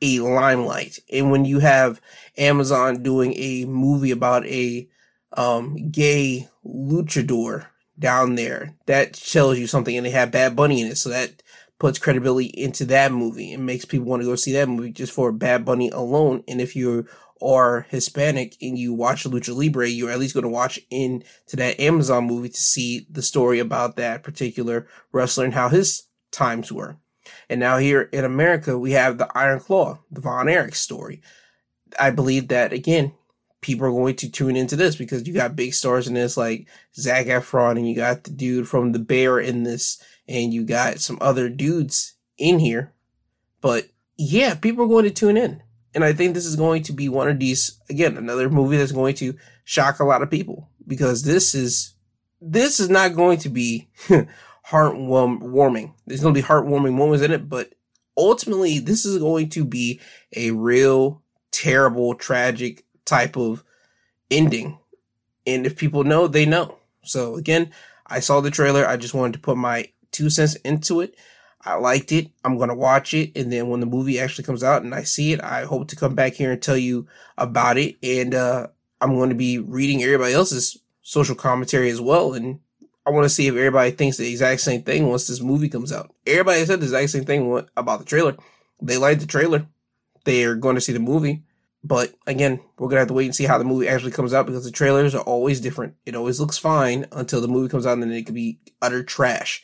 a limelight. And when you have Amazon doing a movie about a um, gay luchador down there, that tells you something. And they have Bad Bunny in it, so that puts credibility into that movie and makes people want to go see that movie just for Bad Bunny alone. And if you are Hispanic and you watch Lucha Libre, you're at least going to watch into that Amazon movie to see the story about that particular wrestler and how his times were. And now here in America, we have the Iron Claw, the Von Erich story. I believe that again, people are going to tune into this because you got big stars in this like Zac Efron and you got the dude from The Bear in this and you got some other dudes in here. But yeah, people are going to tune in. And I think this is going to be one of these, again, another movie that's going to shock a lot of people because this is, this is not going to be heartwarming. There's going to be heartwarming moments in it, but ultimately this is going to be a real terrible, tragic type of ending. And if people know, they know. So again, I saw the trailer. I just wanted to put my two cents into it. I liked it. I'm going to watch it. And then when the movie actually comes out and I see it, I hope to come back here and tell you about it. And, uh, I'm going to be reading everybody else's social commentary as well. And I want to see if everybody thinks the exact same thing once this movie comes out. Everybody said the exact same thing about the trailer. They liked the trailer. They are going to see the movie. But again, we're gonna have to wait and see how the movie actually comes out because the trailers are always different. It always looks fine until the movie comes out and then it could be utter trash.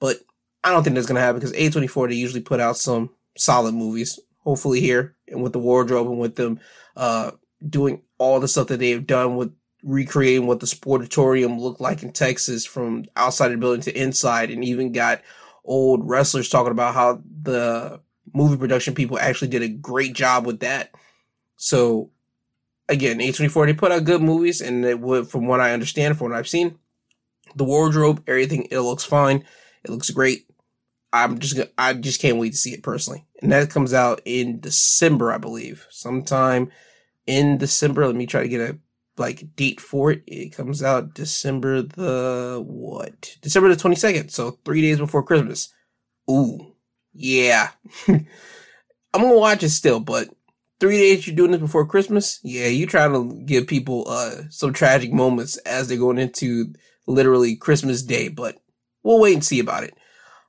But I don't think that's gonna happen because A24 they usually put out some solid movies. Hopefully here and with the wardrobe and with them uh doing all the stuff that they've done with recreating what the sportatorium looked like in Texas from outside the building to inside and even got old wrestlers talking about how the movie production people actually did a great job with that. So again, A24 they put out good movies and it would from what I understand, from what I've seen, the wardrobe, everything, it looks fine. It looks great. I'm just gonna, I just can't wait to see it personally. And that comes out in December, I believe. Sometime in December. Let me try to get a like date for it. It comes out December the what? December the 22nd. So three days before Christmas. Ooh. Yeah. I'm gonna watch it still, but three days you're doing this before Christmas? Yeah, you trying to give people uh some tragic moments as they're going into literally Christmas Day, but we'll wait and see about it.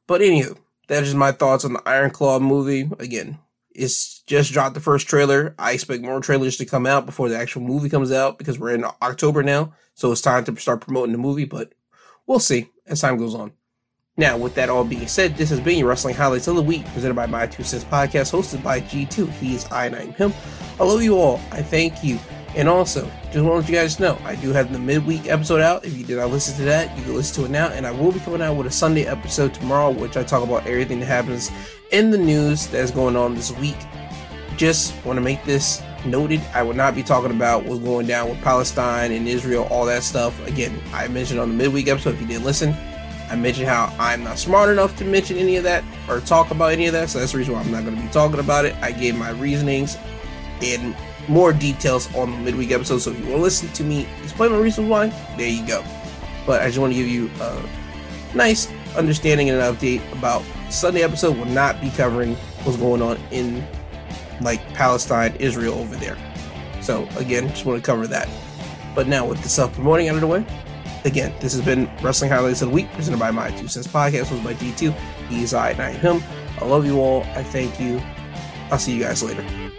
But anywho, that's my thoughts on the Iron Claw movie. Again, it's just dropped the first trailer. I expect more trailers to come out before the actual movie comes out because we're in October now. So it's time to start promoting the movie, but we'll see as time goes on. Now, with that all being said, this has been your Wrestling Highlights of the Week, presented by My Two Cents Podcast, hosted by G2. He is I, and I'm him. I love you all. I thank you. And also, just want you guys to know, I do have the midweek episode out. If you did not listen to that, you can listen to it now. And I will be coming out with a Sunday episode tomorrow, which I talk about everything that happens in the news that's going on this week. Just want to make this noted. I will not be talking about what's going down with Palestine and Israel, all that stuff. Again, I mentioned on the midweek episode, if you didn't listen, I mentioned how I'm not smart enough to mention any of that or talk about any of that. So that's the reason why I'm not going to be talking about it. I gave my reasonings and more details on the midweek episode. So if you want to listen to me explain my reasons why, there you go. But I just want to give you a nice understanding and an update about Sunday episode will not be covering what's going on in like Palestine, Israel over there. So again, just want to cover that. But now with the self promoting out of the way, again, this has been Wrestling Highlights of the Week presented by My Two Cents Podcast. Was by G2. He's I and I am him. I love you all. I thank you. I'll see you guys later.